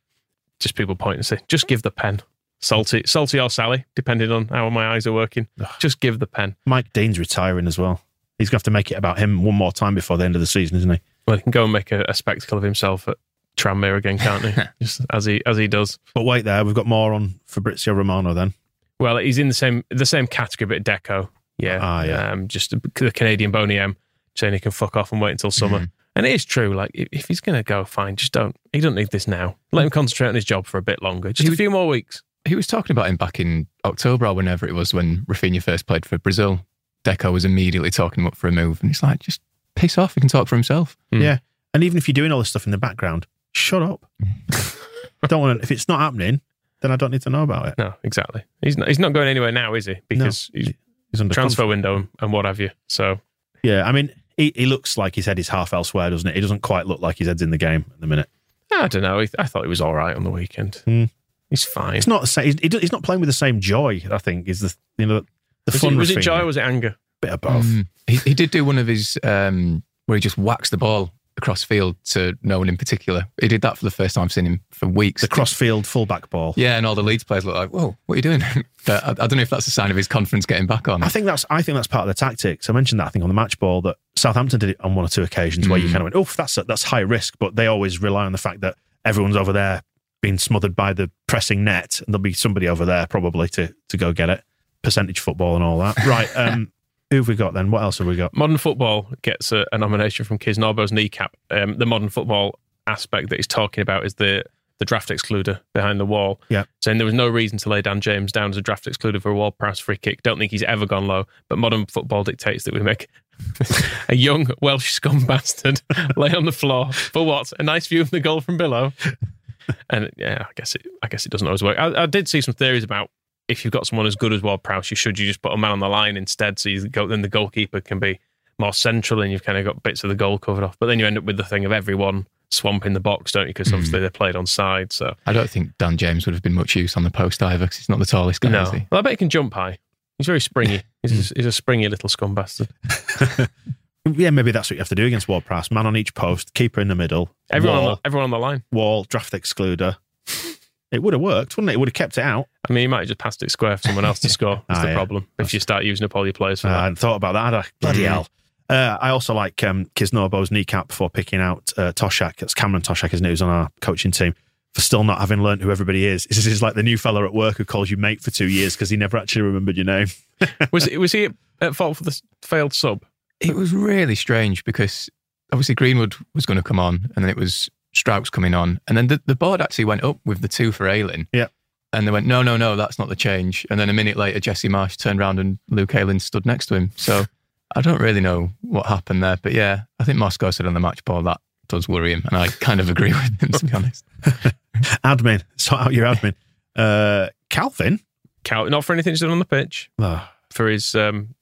Just people point and say, just give the pen. Salty, salty or Sally, depending on how my eyes are working. Just give the pen. Mike Dean's retiring as well. He's going to have to make it about him one more time before the end of the season, isn't he? Well, he can go and make a, a spectacle of himself at Tranmere again, can't he? Just as he as he does. But wait there, we've got more on Fabrizio Romano then. Well, he's in the same the same category, but Deco. Yeah, Ah, yeah. Um, just the Canadian Boney M saying he can fuck off and wait until summer. Mm. And it is true. Like if, if he's going to go, fine. Just don't. He doesn't need this now. Let him concentrate on his job for a bit longer. Just He a few more weeks. He was talking about him back in October or whenever it was when Rafinha first played for Brazil. Deco was immediately talking him up for a move, and he's like, just piss off. He can talk for himself. Mm. Yeah. And even if you're doing all this stuff in the background, shut up. I don't want to, if it's not happening, then I don't need to know about it. No, exactly. He's not. He's not going anywhere now, is he? Because he's He's under transfer contract. window and, and what have you. So Yeah. I mean, he, he looks like his head is half elsewhere, doesn't it? He doesn't quite look like his head's in the game at the minute. I don't know. I thought he was all right on the weekend. Hmm. He's fine. It's not the same. He's, he's not playing with the same joy, I think, is the, you know, the was fun it, was it joy or was it anger? Bit of both. Mm. He, he did do one of his um, where he just whacks the ball across field to no one in particular. He did that for the first time I've seen him for weeks. The crossfield fullback ball. Yeah, and all the Leeds players look like, whoa, what are you doing? but I, I don't know if that's a sign of his confidence getting back on. I think that's I think that's part of the tactics. I mentioned that I think on the match ball that Southampton did it on one or two occasions where you Mm. kind of went, "Oh, that's that's high risk," but they always rely on the fact that everyone's over there being smothered by the pressing net, and there'll be somebody over there probably to to go get it. Percentage football and all that. Right. Um, who have we got then? What else have we got? Modern football gets a, a nomination from Kisnorbo's kneecap. Um, the modern football aspect that he's talking about is the the draft excluder behind the wall. Yeah. Saying there was no reason to lay Dan James down as a draft excluder for a wall pass free kick. Don't think he's ever gone low, but modern football dictates that we make a young Welsh scum bastard lay on the floor for what? A nice view of the goal from below. And yeah, I guess it. I guess it doesn't always work. I, I did see some theories about if you've got someone as good as Ward Prowse, you should you just put a man on the line instead, so you go then the goalkeeper can be more central and you've kind of got bits of the goal covered off. But then you end up with the thing of everyone swamping the box, don't you? Because Hmm. obviously they're played on side. So I don't think Dan James would have been much use on the post either because he's not the tallest guy, no, is he? well, I bet he can jump high. He's very springy. He's a, he's a springy little scum bastard. Yeah, maybe that's what you have to do against Ward Prowse. Man on each post, keeper in the middle, Everyone, on the, everyone on the line. wall, draft excluder. It would have worked, wouldn't it? It would have kept it out. I mean, you might have just passed it square for someone else to score. That's Ah, the yeah. problem. If you start using up all your players for Uh, I hadn't thought about that. Had I? Bloody Mm. hell. Uh, I also like um, Kisnorbo's kneecap for picking out uh, Toshack. That's Cameron Toshack, isn't it? Who's on our coaching team for still not having learned who everybody is. This is like the new fella at work who calls you mate for two years because he never actually remembered your name. Was was he at fault for the failed sub? It was really strange because obviously Greenwood was going to come on and then it was Strauss coming on. And then the, the board actually went up with the two for Ayling. Yeah. And they went, no, no, no, that's not the change. And then a minute later, Jesse Marsch turned around and Luke Ayling stood next to him. So I don't really know what happened there. But yeah, I think Moscow said on the match ball that does worry him. And I kind of agree with him, to be honest. admin, sort out your admin. Uh, Kalvin, Cal, not for anything he's done on the pitch. because For his um,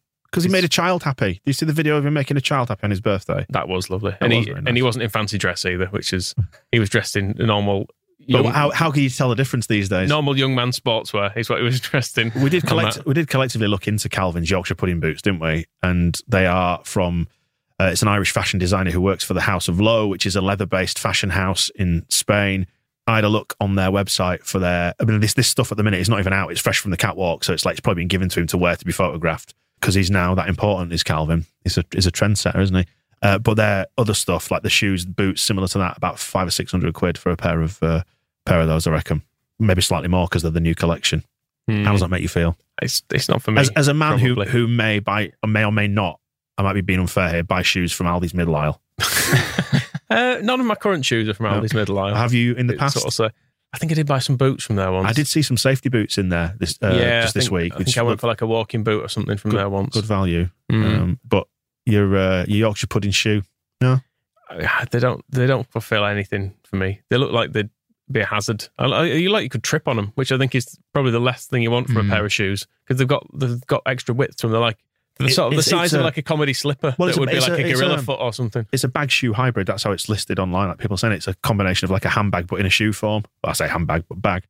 he made a child happy. Do you see the video of him making a child happy on his birthday? that was lovely, That and was he very and he wasn't in fancy dress either, which is he was dressed in normal But how, how can you tell the difference these days? normal young man sportswear. Is what he was dressed in. We did collect. We did collectively look into Kalvin's Yorkshire pudding boots, didn't we? And they are from. Uh, it's an Irish fashion designer who works for the House of Low, which is a leather-based fashion house in Spain. I had a look on their website for their. I mean, this this stuff at the minute is not even out. It's fresh from the catwalk, so it's like it's probably been given to him to wear to be photographed because he's now that important. Is Kalvin? He's a he's a trendsetter, isn't he? Uh, but their other stuff like the shoes, boots, similar to that, about five or six hundred quid for a pair of uh, pair of those, I reckon. Maybe slightly more because they're the new collection. Hmm. How does that make you feel? It's it's not for me. As, as a man who, probably. who may buy, or may or may not, I might be being unfair here, buy shoes from Aldi's middle aisle. uh, none of my current shoes are from No. Aldi's middle aisle. Have you in the past? Sort of say, I think I did buy some boots from there once. I did see some safety boots in there this uh, yeah, just this week, I think I went looked for like a walking boot or something from good, there once. good value. Mm. Um, but your uh, your Yorkshire pudding shoe, no, uh, they don't they don't fulfill anything for me. They look like they'd be a hazard. I- You like you could trip on them, which I think is probably the last thing you want from Mm. a pair of shoes because they've got they've got extra width them. They're like the sort of the size it's of a- like a comedy slipper. Well, Well, it's it a- would be like a- a, gorilla a- foot or something. It's a bag shoe hybrid. That's how it's listed online. Like people saying it's a combination of like a handbag but in a shoe form. Well, I say handbag but bag.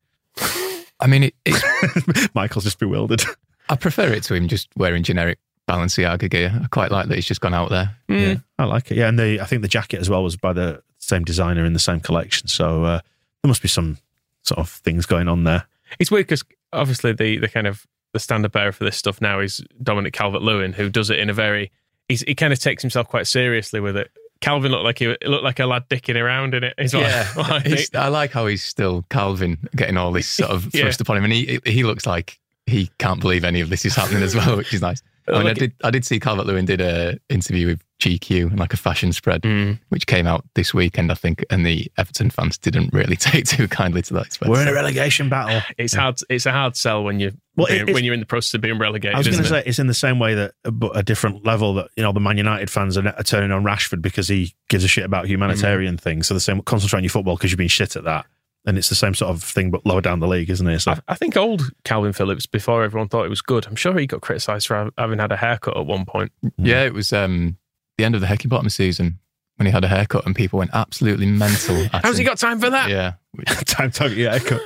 I mean, it, it's, Michael's just bewildered. I prefer it to him just wearing generic Balenciaga gear. I quite like that he's just gone out there. Yeah, I like it. Yeah, and the I think the jacket as well was by the same designer in the same collection. So uh, there must be some sort of things going on there. It's weird because obviously the the kind of the standard bearer for this stuff now is Dominic Calvert Lewin, who does it in a very he's, he kind of takes himself quite seriously with it. Kalvin looked like he looked like a lad dicking around in it. Yeah, I, what I He's- think. I like how he's still Kalvin getting all this sort of Yeah. thrust upon him, and he he looks like he can't believe any of this is happening as well, which is nice. I mean, I did I did see Calvert Lewin did a interview with GQ and like a fashion spread, Mm. which came out this weekend, I think, and the Everton fans didn't really take too kindly to that. it's We're in a relegation battle. It's hard. It's a hard sell when you well, being, when you're in the process of being relegated. I was going to isn't say it? it's in the same way that, but a different level that you know the Man United fans are, are turning on Rashford because he gives a shit about humanitarian things. So the same concentrate on your football because you've been shit at that, and it's the same sort of thing but lower down the league, isn't it? So I, I think old Kalvin Phillips, before everyone thought it was good, I'm sure he got criticised for having had a haircut at one point. Yeah, it was um, the end of the Hecky Bottom season when he had a haircut, and people went absolutely mental. At How's he got time for that? Yeah, time to get a haircut.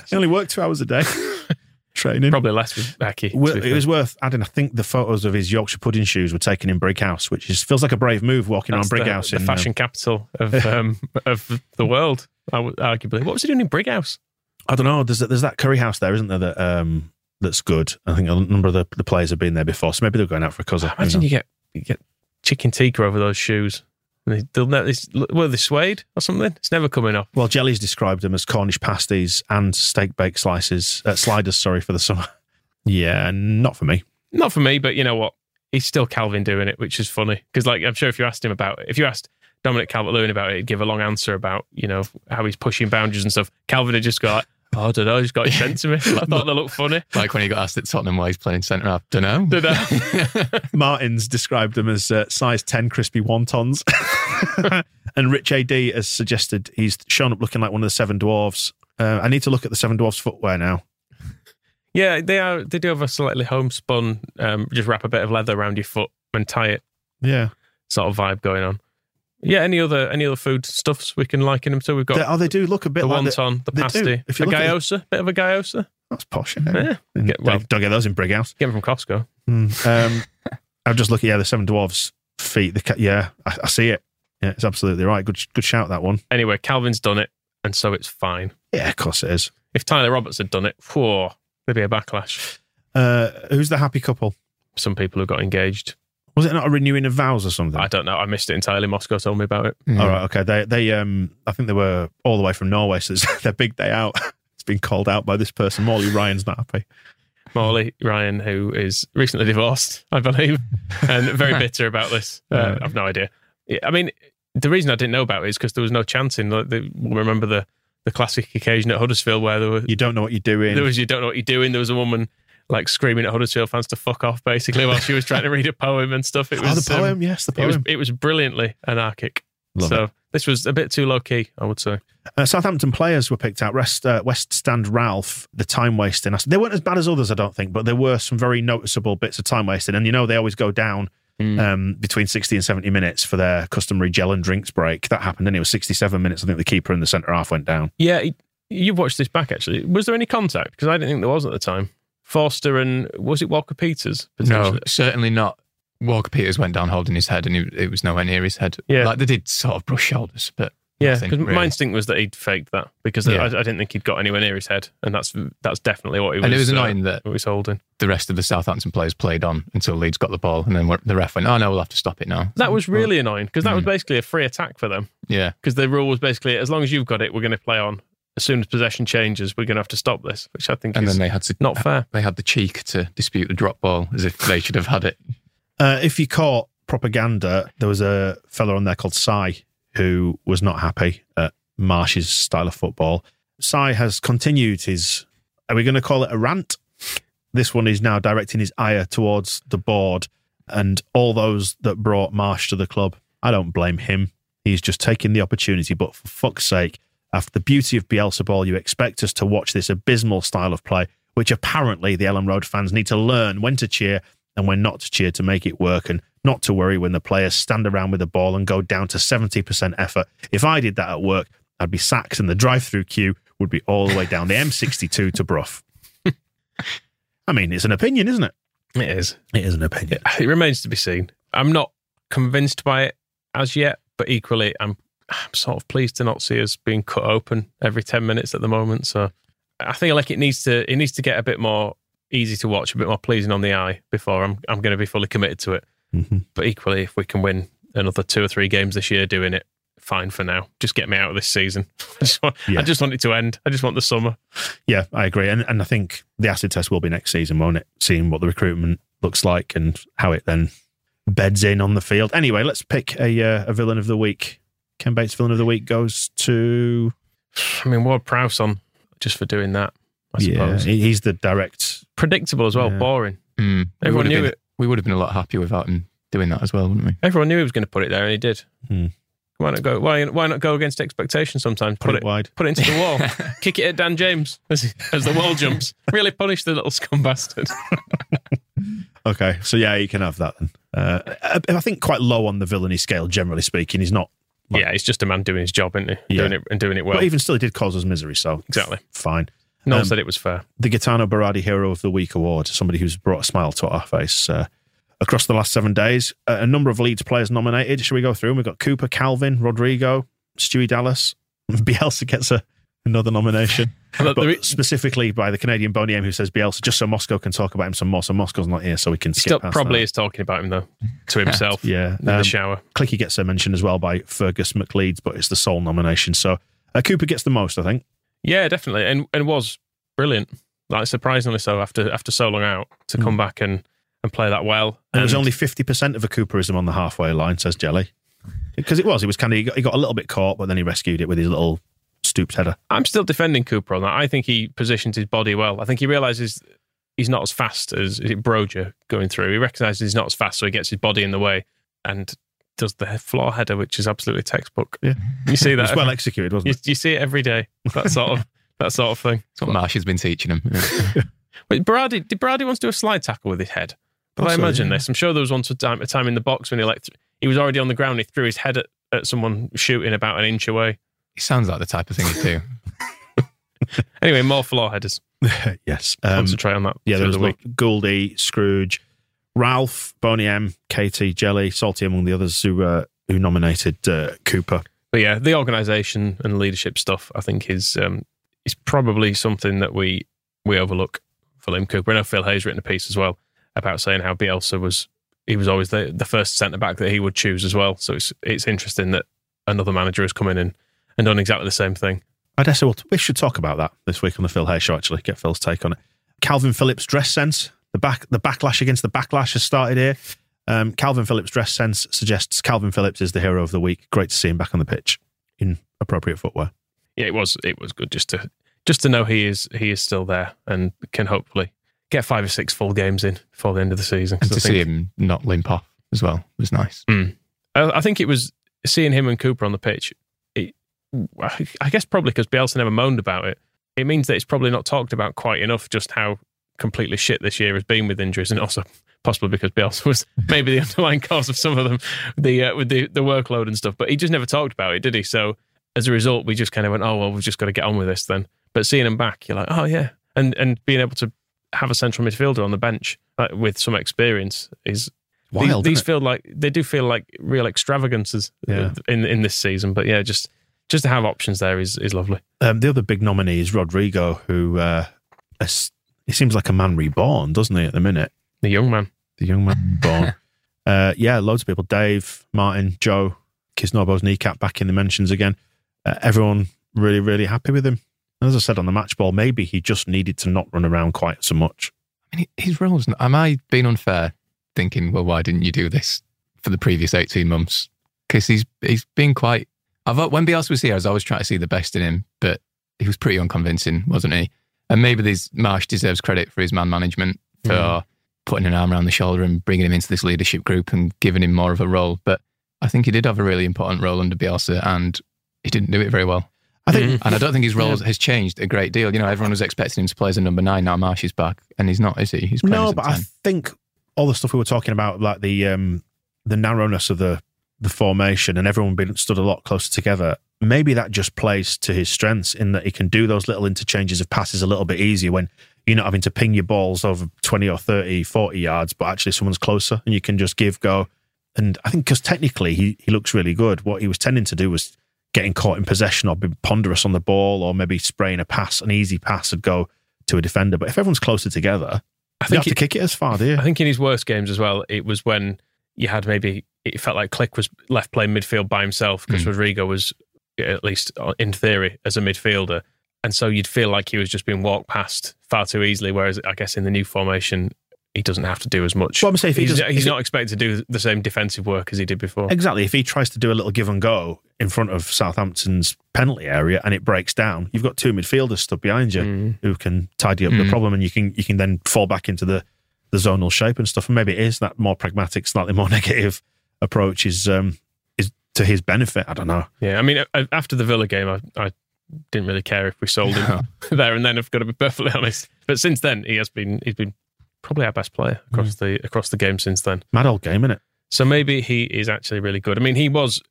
he only worked two hours a day training. Probably less with Becky. Well, it fair. was worth adding. I think the photos of his Yorkshire pudding shoes were taken in Brighouse, which is, feels like a brave move walking That's around the, Brighouse the in um, fashion capital of um, of the world, arguably. What was he doing in Brighouse? I don't know. There's there's that curry house there, isn't there? That um that's good. I think a number of the, the players have been there before, so maybe they're going out for a cousin. Who Imagine knows? you get you get chicken tikka over those shoes. And they- They'll never, were they suede or something? It's never coming off. Well, Jelly's described them as Cornish pasties and steak bake slices, uh, sliders. Sorry for the summer. Yeah, not for me. Not for me, but you know what? He's still Kalvin doing it, which is funny. Because, like, I'm sure if you asked him about it, if you asked Dominic Calvert Lewin about it, he'd give a long answer about, you know, how he's pushing boundaries and stuff. Kalvin had just got, oh, I don't know, he just got it sent to me. I thought they looked funny. like when he got asked at Tottenham why he's playing centre half. Don't know. Don't know. Martin's described them as uh, size 10 crispy wontons. and Rich AD has suggested he's shown up looking like one of the seven dwarves. Uh, I need to look at the seven dwarves footwear now. Yeah, they are. They do have a slightly homespun, um, just wrap a bit of leather around your foot and tie it Yeah. sort of vibe going on. Yeah, any other any other food stuffs we can liken them to? We've got They, oh, they do look a bit the like wonton, the they do. pasty, If a you look at gyoza, bit of a gyoza. That's posh. isn't Yeah. it? And Get- well- don't, don't get those in Brighouse. Get them from Costco. Mm. Um, I'm just looking. Yeah, the seven dwarves feet. The yeah, I, I see it. Yeah, it's absolutely right. Good, good shout that one. Anyway, Kalvin's done it, and so it's fine. Yeah, of course it is. If Tyler Roberts had done it, whoa, there'd be a backlash. Uh, who's the happy couple? Some people who got engaged. Was it not a renewing of vows or something? I don't know. I missed it entirely. Moscow told me about it. All right, okay. They they um I think they were all the way from Norway, so it's their big day out. It's been called out by this person. Morley Ryan's not happy. Morley Ryan, who is recently divorced, I believe, and very bitter about this. Uh, I've no idea. Yeah, I mean, the reason I didn't know about it is because there was no chanting. Like, the, remember the the classic occasion at Huddersfield where there were You don't know what you're doing. there was you don't know what you're doing. There was a woman like screaming at Huddersfield fans to fuck off, basically, while she was trying to read a poem and stuff. It was oh, the um, poem, yes, the It was poem. it was brilliantly anarchic. Love so it. this was a bit too low key, I would say. Uh, Southampton players were picked out. West, uh, West Stand Ralph, the time wasting. They weren't as bad as others, I don't think, but there were some very noticeable bits of time wasting. And you know, they always go down um, between 60 and 70 minutes for their customary gel and drinks break. That happened, and it was 67 minutes. I think the keeper and the centre half went down. Yeah, you've watched this back actually. Was there any contact? Because I didn't think there was at the time. Forster and was it Walker Peters? No, certainly not. Walker Peters went down holding his head, and it, it was nowhere near his head. Yeah. like they did sort of brush shoulders, but Yeah, because really. my instinct was that he'd faked that because Yeah. I, I didn't think he'd got anywhere near his head, and that's that's definitely what he was. and it was uh, annoying that what he was holding. the rest of the Southampton players played on until Leeds got the ball, and then the ref went, "Oh no, we'll have to stop it now." That was really annoying because that was Mm. basically a free attack for them. yeah. Because the rule was basically as long as you've got it, we're going to play on. As soon as possession changes, we're going to have to stop this, which I think And is then they had to not fair. They had the cheek to dispute the drop ball as if they should have had it. Uh, if you caught propaganda, there was a fella on there called Sai who was not happy at Marsch's style of football. Sai has continued his, are we going to call it a rant? This one is now directing his ire towards the board and all those that brought Marsch to the club. I don't blame him. He's just taking the opportunity. But for fuck's sake, after the beauty of Bielsa ball, you expect us to watch this abysmal style of play, which apparently the Elland Road fans need to learn when to cheer and when not to cheer to make it work and not to worry when the players stand around with the ball and go down to 70% effort. If I did that at work, I'd be sacked and the drive through queue would be all the way down the M62 to Brough. I mean, it's an opinion, isn't it? It is. It is an opinion. It remains to be seen. I'm not convinced by it as yet, but equally, I'm, I'm sort of pleased to not see us being cut open every 10 minutes at the moment. So I think like it needs to it needs to get a bit more easy to watch, a bit more pleasing on the eye before I'm I'm going to be fully committed to it. Mm-hmm. But equally, if we can win another two or three games this year doing it, fine for now. Just get me out of this season. I just want, Yeah. I just want it to end. I just want the summer. Yeah, I agree. And, and I think the acid test will be next season, won't it? Seeing what the recruitment looks like and how it then beds in on the field. Anyway, let's pick a, uh, a villain of the week. Ken Bates' villain of the week goes to. I mean, Ward Prowse on just for doing that. I Yeah, suppose he- he's the direct. predictable as well. Yeah. Boring. Mm, we Everyone would have knew been, it. We would have been a lot happier without him doing that as well, wouldn't we? Everyone knew he was going to put it there, and he did. Hmm. Why not go? Why why not go against expectation? Sometimes Put it wide. put it into the wall, kick it at Dan James as, as the wall jumps. Really punish the little scum bastard. Okay, so yeah, you can have that then. Uh, I, I think quite low on the villainy scale, generally speaking. He's not. Yeah, he's just a man doing his job, isn't he? Yeah. Doing it and doing it well. but even still, he did cause us misery, so Exactly. fine. no one um, said it was fair. the Gaetano Berardi Hero of the Week award, somebody who's brought a smile to our face uh, across the last seven days. Uh, a number of Leeds players nominated. Should we go through? We've got Cooper, Kalvin, Rodrigo, Stewie Dallas. Bielsa gets a, another nomination. But the re- specifically by the Canadian Boney M who says Bielsa, just so Moscow can talk about him some more. So Moscow's not here, so we can skip Still probably that. is talking about him though to himself. Yeah. in the Um, shower. Clicky gets a mention as well by Fergus McLeeds, but it's the sole nomination. So uh, Cooper gets the most, I think. Yeah, definitely, and and was brilliant. Like surprisingly so after after so long out to come back and and play that well. Hmm. And it was only 50% of a Cooperism on the halfway line, says Jelly. Because it was. He was kind of, he got, he got a little bit caught, but then he rescued it with his little stooped header. I'm still defending Cooper on that. I think he positions his body well. I think he realizes he's not as fast as is it Broja going through. He recognizes he's not as fast, so he gets his body in the way and does the floor header, which is absolutely textbook. Yeah. You see that? was well executed, wasn't you, it? you see it every day. That sort of that sort of thing. That's what Marsch has been teaching him. But Brady, did Brady wants to do a slide tackle with his head? But I Possibly, imagine yeah. this. I'm sure there was once a time, a time in the box when he like he was already on the ground. He threw his head at, at someone shooting about an inch away. He sounds like the type of thing he'd do. Anyway, more floor headers. yes. Um, Concentrate on that. yeah, there was the week. Gouldy, Scrooge, Ralph, Boney M, Katie, Jelly, Salty among the others who uh, who nominated uh, Cooper. But yeah, the organisation and leadership stuff, I think, is um, is probably something that we we overlook for Liam Cooper. I know Phil Hay's written a piece as well about saying how Bielsa was he was always the the first centre back that he would choose as well. So it's it's interesting that another manager has come in and, and done exactly the same thing. I guess we'll, we should talk about that this week on the Phil Hay show. Actually, get Phil's take on it. Kalvin Phillips' dress sense. The back, the backlash against the backlash has started here. Um, Kalvin Phillips' dress sense suggests Kalvin Phillips is the hero of the week. Great to see him back on the pitch in appropriate footwear. Yeah, it was it was good just to just to know he is he is still there and can hopefully get five or six full games in before the end of the season. 'Cause And I to think- see him not limp off as well was nice. Mm. I, I think it was seeing him and Cooper on the pitch. I guess probably because Bielsa never moaned about it. It means that it's probably not talked about quite enough. Just how completely shit this year has been with injuries, and also possibly because Bielsa was maybe the underlying cause of some of them, the uh, with the the workload and stuff. But he just never talked about it, did he? So as a result, we just kind of went, oh well, we've just got to get on with this then. But seeing him back, you're like, oh yeah, and and being able to have a central midfielder on the bench like, with some experience is Wild, these, these feel like they do feel like real extravagances Yeah. in in this season. But yeah, just just to have options there is is lovely. Um, the other big nominee is Rodrigo, who uh, is- he seems like a man reborn, doesn't he? At the minute, The young man. the young man reborn. uh, yeah, loads of people. Dave, Martin, Joe, Kisnorbo's kneecap back in the mentions again. Uh, everyone really, really happy with him. As I said on the match ball, maybe he just needed to not run around quite so much. I mean, his roles. Am I being unfair? Thinking, well, why didn't you do this for the previous eighteen months? Because he's he's been quite. I've uh, when Bielsa was here, I was always trying to see the best in him, but he was pretty unconvincing, wasn't he? And maybe this Marsch deserves credit for his man management for mm. putting an arm around the shoulder and bringing him into this leadership group and giving him more of a role. But I think he did have a really important role under Bielsa, and he didn't do it very well. I think, mm. And I don't think his role has changed a great deal. You know, everyone was expecting him to play as a number nine. Now Marsch is back, and he's not, is he? He's no, but 10. I think all the stuff we were talking about, like the um, the narrowness of the the formation and everyone being stood a lot closer together, maybe that just plays to his strengths in that he can do those little interchanges of passes a little bit easier when you're not having to ping your balls over 20 or 30, 40 yards, but actually someone's closer and you can just give go. And I think because technically he, he looks really good. What he was tending to do was getting caught in possession or being ponderous on the ball or maybe spraying a pass, an easy pass would go to a defender. But if everyone's closer together, I think you have to kick it as far, do you? I think in his worst games as well, it was when you had maybe it felt like Klich was left playing midfield by himself because Mm. Rodrigo was at least in theory as a midfielder, and so you'd feel like he was just being walked past far too easily. Whereas I guess in the new formation, he doesn't have to do as much. Well, I'm saying if he he's, he's not expected to do the same defensive work as he did before. Exactly. If he tries to do a little give and go in front of Southampton's penalty area and it breaks down, you've got two midfielders stood behind you Mm. who can tidy up the Mm. problem, and you can you can then fall back into the the zonal shape and stuff. And maybe it is that more pragmatic, slightly more negative approach is um is to his benefit. I don't know. Yeah, I mean, after the Villa game, I, I didn't really care if we sold him there and then. I've got to be perfectly honest. But since then, he has been he's been probably our best player across the across the game since then. Mad old game, innit? So maybe he is actually really good. I mean, he was.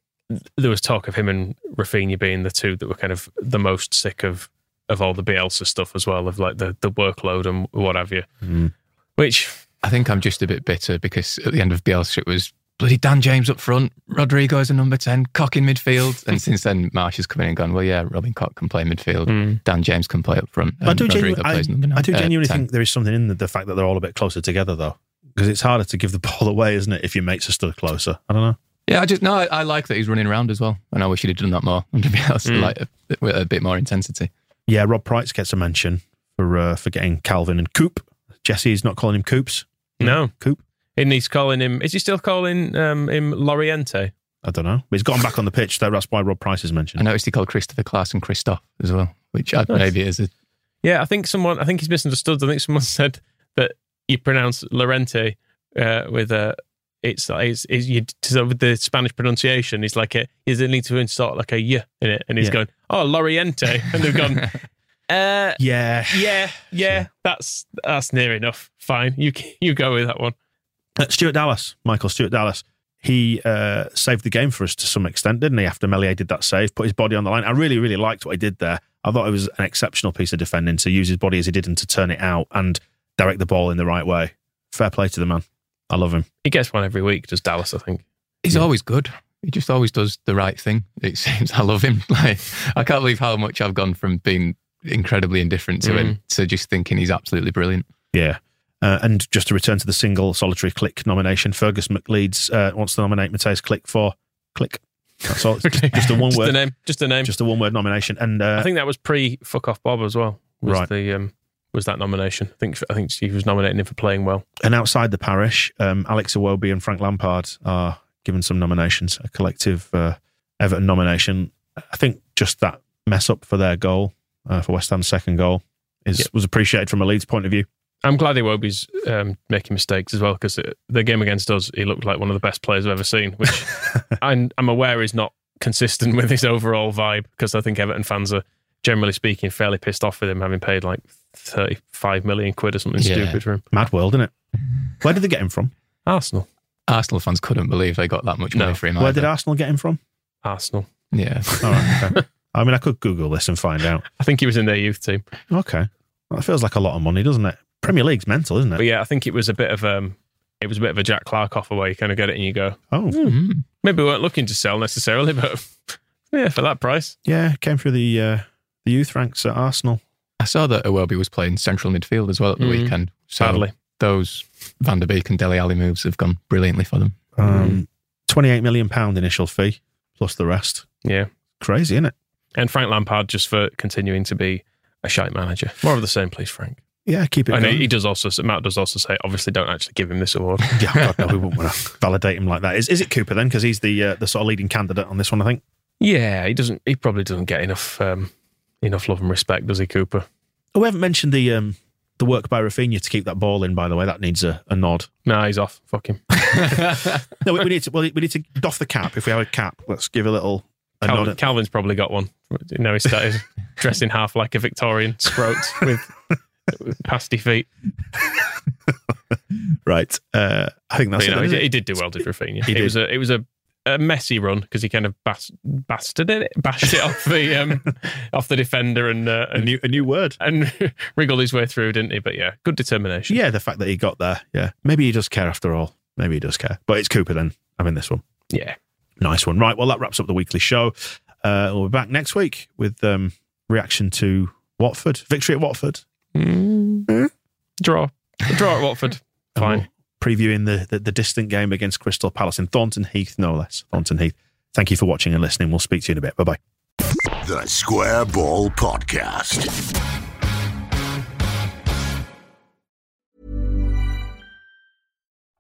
There was talk of him and Rafinha being the two that were kind of the most sick of of all the Bielsa stuff as well, of like the the workload and what have you. Mm. Which I think I'm just a bit bitter because at the end of Bielsa, it was bloody Dan James up front, Rodrigo as a number 10, Koch in midfield. And since then, Marsch has come in and gone, well, yeah, Robin Koch can play midfield. Mm. Dan James can play up front. But I do, Rodrigo genu- I, number nine, I do uh, genuinely 10. think there is something in the, the fact that they're all a bit closer together, though, because it's harder to give the ball away, isn't it, if your mates are stood closer? I don't know. Yeah, I just, no, I, I like that he's running around as well. And I wish he'd have done that more under Bielsa, Mm. like a, bit- with a bit more intensity. Yeah, Rob Price gets a mention for uh, for getting Kalvin and Coop. Jesse's not calling him Coops. no, Coop. And he's calling him. Is he still calling um, him Loriente? I don't know. But he's gotten back on the pitch. so That's why Rob Price is mentioned. I noticed he called Kristoffer Klaesson Christoph as well, which I, Nice. maybe is a Yeah, I think someone. I think he's misunderstood. I think someone said that you pronounce Llorente uh, with a. It's like it's, it's you so with the Spanish pronunciation. It's like a. Is it need to insert like a y in it, and he's Yeah. going oh Loriente, and they've gone. Uh, Yeah. yeah, yeah, that's that's near enough. Fine, you you go with that one. Uh, Stuart Dallas, Michael Stuart Dallas, he uh, saved the game for us to some extent, didn't he? After Meslier did that save, put his body on the line. I really, really liked what he did there. I thought it was an exceptional piece of defending to use his body as he did and to turn it out and direct the ball in the right way. Fair play to the man. I love him. He gets one every week, does Dallas? I think. He's always good. He just always does the right thing. It seems. I love him. Like I can't believe how much I've gone from being incredibly indifferent to him to just thinking he's absolutely brilliant. Yeah. Uh, and just to return to the single solitary Klich nomination, Fergus McLeeds uh, wants to nominate Mateusz Klich for Klich. That's all. It's just, a one just word. a name. Just a name. Just a one word nomination. And uh, I think that was pre fuck off Bob as well. Was Right. The um, was that nomination? I think I think he was nominating him for playing well. And outside the parish, um, Alex Iwobi and Frank Lampard are given some nominations, a collective uh, Everton nomination. I think just that mess up for their goal, uh, for West Ham's second goal, is Yep. was appreciated from a Leeds point of view. I'm glad Iwobi's um, making mistakes as well because the game against us, he looked like one of the best players I've ever seen, which I'm, I'm aware is not consistent with his overall vibe because I think Everton fans are, generally speaking, fairly pissed off with him having paid like 35 million quid or something Yeah. stupid for him. Mad world, isn't it? Where did they get him from? Arsenal. Arsenal fans couldn't believe they got that much money No. for him. Where either. did Arsenal get him from? Arsenal. Yeah. All right. Okay. I mean, I could Google this and find out. I think he was in their youth team. Okay. Well, that feels like a lot of money, doesn't it? Premier League's mental, isn't it? But yeah, I think it was a bit of um, it was a bit of a Jack Clarke offer where you kind of get it and you go, Oh, Mm. maybe we weren't looking to sell necessarily, but yeah, for that price. yeah. Came through the uh, the youth ranks at Arsenal. I saw that Iwobi was playing central midfield as well at the Mm. weekend. So Sadly. those Van der Beek and Dele Alli moves have gone brilliantly for them. Um, Twenty-eight million pound initial fee plus the rest. Yeah. Crazy, isn't it? And Frank Lampard just for continuing to be a shite manager. More of the same, please, Frank. Yeah, keep it And going. he does also, Matt does also say, obviously, don't actually give him this award. yeah, God, no, we wouldn't want to validate him like that. Is, is it Cooper then? Because he's the uh, the sort of leading candidate on this one, I think. yeah, he doesn't. He probably doesn't get enough um, enough love and respect, does he, Cooper? Oh, we haven't mentioned the um, the work by Rafinha to keep that ball in. By the way, that needs a, a nod. Nah, he's off. Fuck him. No, we, we need to. Well, we need to doff the cap. If we have a cap, let's give a little. A Kalvin, nod. Kalvin's probably got one. You know, he started dressing half like a Victorian scrote with, pasty feet. Right. Uh, I think that's But, you it. know, then, he, he did do well, did Rafinha. He it did. was a it was a, a messy run because he kind of bas- bastard it, bashed it off the um, off the defender and uh, a new a new word. and wriggled his way through, didn't he? But yeah, good determination. Yeah, the fact that he got there. Yeah, maybe he does care after all. Maybe he does care. But it's Cooper then. I'm in this one. yeah. Nice one. Right. Well, that wraps up the weekly show. Uh, we'll be back next week with um, reaction to Watford victory at Watford. Mm. Draw, draw at Watford. Fine. we'll previewing the, the the distant game against Crystal Palace in Thornton Heath, no less. Thornton Heath. Thank you for watching and listening. We'll speak to you in a bit. Bye bye. The Square Ball Podcast.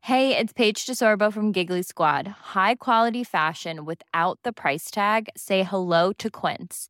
Hey, it's Paige DeSorbo from Giggly Squad. High quality fashion without the price tag. Say hello to Quince.